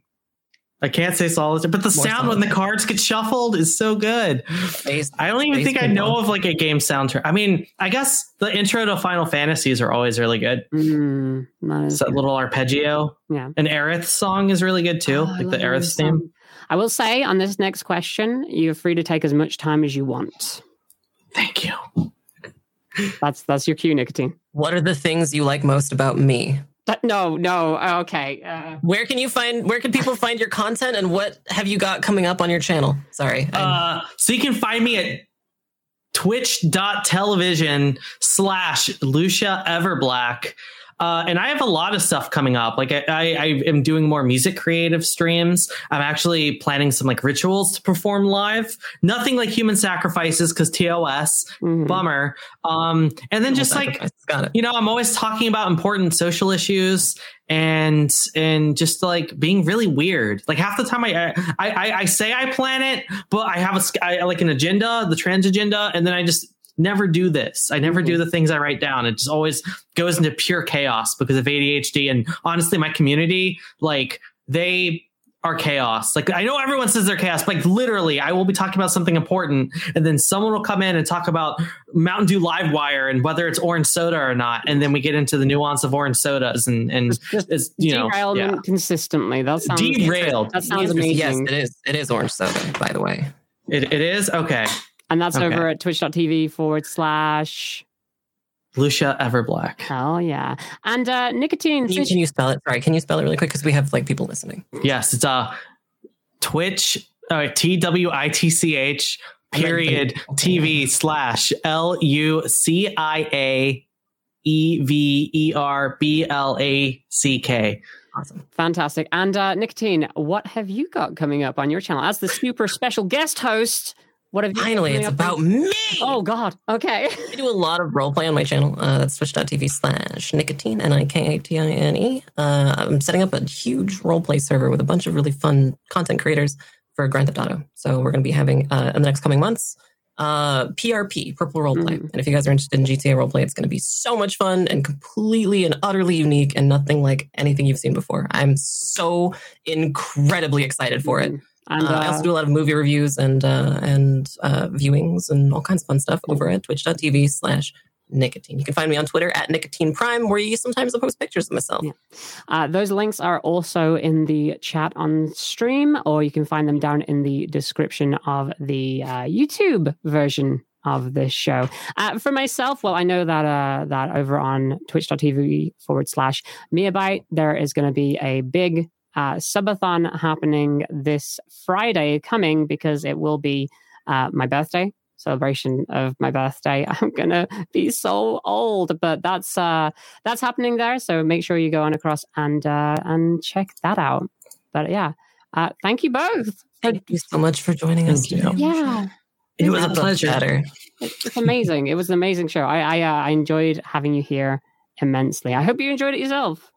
I can't say Solitaire, but the More sound when the cards get shuffled is so good. Space- I don't even think I Pinball. know of like a game soundtrack. I mean, I guess the intro to Final Fantasies are always really good. Mm, that is It's that little arpeggio. Yeah. An Aerith song is really good too, Oh, like the Aerith theme. I will say on this next question, you're free to take as much time as you want. Thank you. That's that's your cue, Nikatine. What are the things you like most about me? But no, no, okay. Uh, Where can you find? Where can people find your content? And what have you got coming up on your channel? Sorry, Uh, so you can find me at twitch.television slash Lucia Everblack. Uh, and I have a lot of stuff coming up. Like I, I, I am doing more music creative streams. I'm actually planning some like rituals to perform live. Nothing like human sacrifices because TOS, mhm. bummer. Um, and then just like you know i'm always talking about important social issues and and just like being really weird like half the time i i i, I say i plan it but i have a like an agenda the trans agenda and then i just never do this i never do mm-hmm. the things i write down it just always goes into pure chaos because of adhd and honestly my community like they are chaos. Like I know everyone says they're chaos, but like literally, I will be talking about something important, and then someone will come in and talk about Mountain Dew Live Wire and whether it's orange soda or not, and then we get into the nuance of orange sodas and and Just it's you know yeah. consistently. That sounds Derailed. That sounds amazing. Yes, it is. It is orange soda, by the way. It, it is okay. And that's Okay. over at twitch.tv forward slash. Lucia Everblack. Hell yeah. And uh, Nikatine. Can you, can you spell it? Sorry, can you spell it really quick because we have like people listening. Yes, it's uh Twitch uh, T W I T C H period TV slash L U C I A E V E R B L A C K. Awesome. Fantastic. And uh, Nikatine, what have you got coming up on your channel? As the super special guest host, what have you Finally, it's about on- me. Oh, God. Okay. I do a lot of roleplay on my channel. Uh, that's twitch.tv slash nikatine, N I K A T I N E. Uh, I'm setting up a huge roleplay server with a bunch of really fun content creators for Grand Theft Auto. So we're going to be having, uh, in the next coming months, uh, PRP, Purple Roleplay. Mm. And if you guys are interested in GTA Roleplay, it's going to be so much fun and completely and utterly unique and nothing like anything you've seen before. I'm so incredibly excited for it. And, uh, uh, I also do a lot of movie reviews and uh, and uh, viewings and all kinds of fun stuff over at twitch.tv slash nikatine. You can find me on Twitter at nikatine prime, where you sometimes post pictures of myself. Yeah. Uh, those links are also in the chat on stream, or you can find them down in the description of the uh, YouTube version of this show. Uh, for myself, well, I know that uh, that over on twitch.tv forward slash meabyte, there is going to be a big uh, subathon happening this Friday coming because it will be uh, my birthday celebration of my birthday. I'm gonna be so old, but that's uh, that's happening there. So make sure you go on across and uh, and check that out. But yeah, uh, thank you both. Thank you so much for joining us. Today. Yeah, it was a pleasure. It's amazing. it was an amazing show. I I, uh, I enjoyed having you here immensely. I hope you enjoyed it yourself.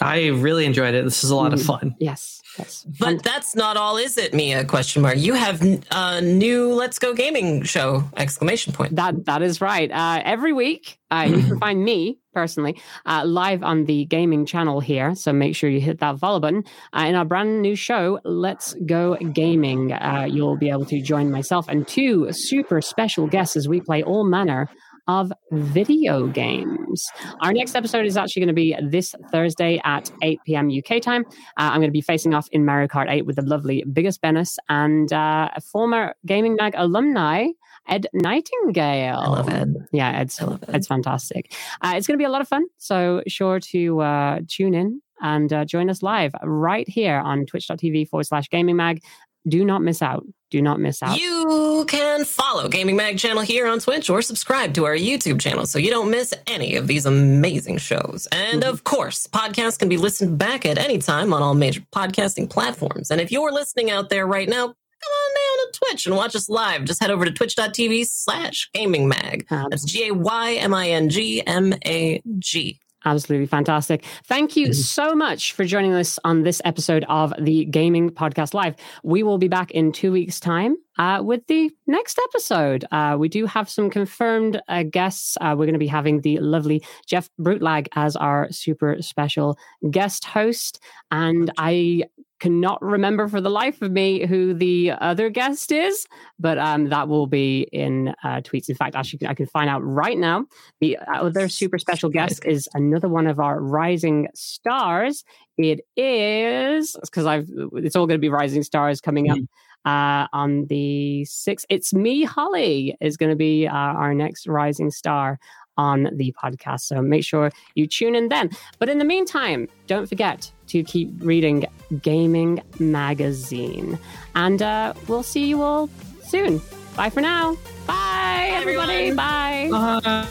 I really enjoyed it. This is a lot of mm. fun. Yes. Yes. But that's not all, is it, Mia? Question mark. You have a new Let's Go Gayming show! Exclamation point. That that is right. Uh, every week, uh, you can find me personally uh, live on the gaming channel here. So make sure you hit that follow button. Uh, in our brand new show, Let's Go Gayming, uh, you'll be able to join myself and two super special guests as we play all manner of video games. Our next episode is actually going to be this Thursday at 8 p.m. UK time. Uh, I'm going to be facing off in Mario Kart 8 with the lovely Biggest Bennis and uh, a former Gayming Mag alumni, Ed Nightingale. I love Ed. Yeah, Ed's, I love Ed. Ed's fantastic. Uh, it's going to be a lot of fun. So sure to uh, tune in and uh, join us live right here on twitch.tv forward slash gayming mag do not miss out. Do not miss out. You can follow Gayming Mag channel here on Twitch or subscribe to our YouTube channel so you don't miss any of these amazing shows. And mm-hmm. of course, podcasts can be listened back at any time on all major podcasting platforms. And if you're listening out there right now, come on down to Twitch and watch us live. Just head over to twitch.tv slash gayming mag. That's G A Y M I N G M A G. Absolutely fantastic. Thank you mm-hmm. so much for joining us on this episode of the Gayming Podcast Live. We will be back in two weeks' time uh, with the next episode. Uh, we do have some confirmed uh, guests. Uh, we're going to be having the lovely Jeff Brutlag as our super special guest host. And I cannot remember for the life of me who the other guest is, but um, that will be in uh, tweets. In fact, actually, I can find out right now. The other super special guest is another one of our rising stars. It is because I've it's all going to be rising stars coming up. Mm uh, on the 6th. It's me, Holly, is going to be uh, our next rising star on the podcast. So make sure you tune in then. But in the meantime, don't forget to keep reading Gayming Magazine. And uh, we'll see you all soon. Bye for now. Bye, everybody. Bye. Bye.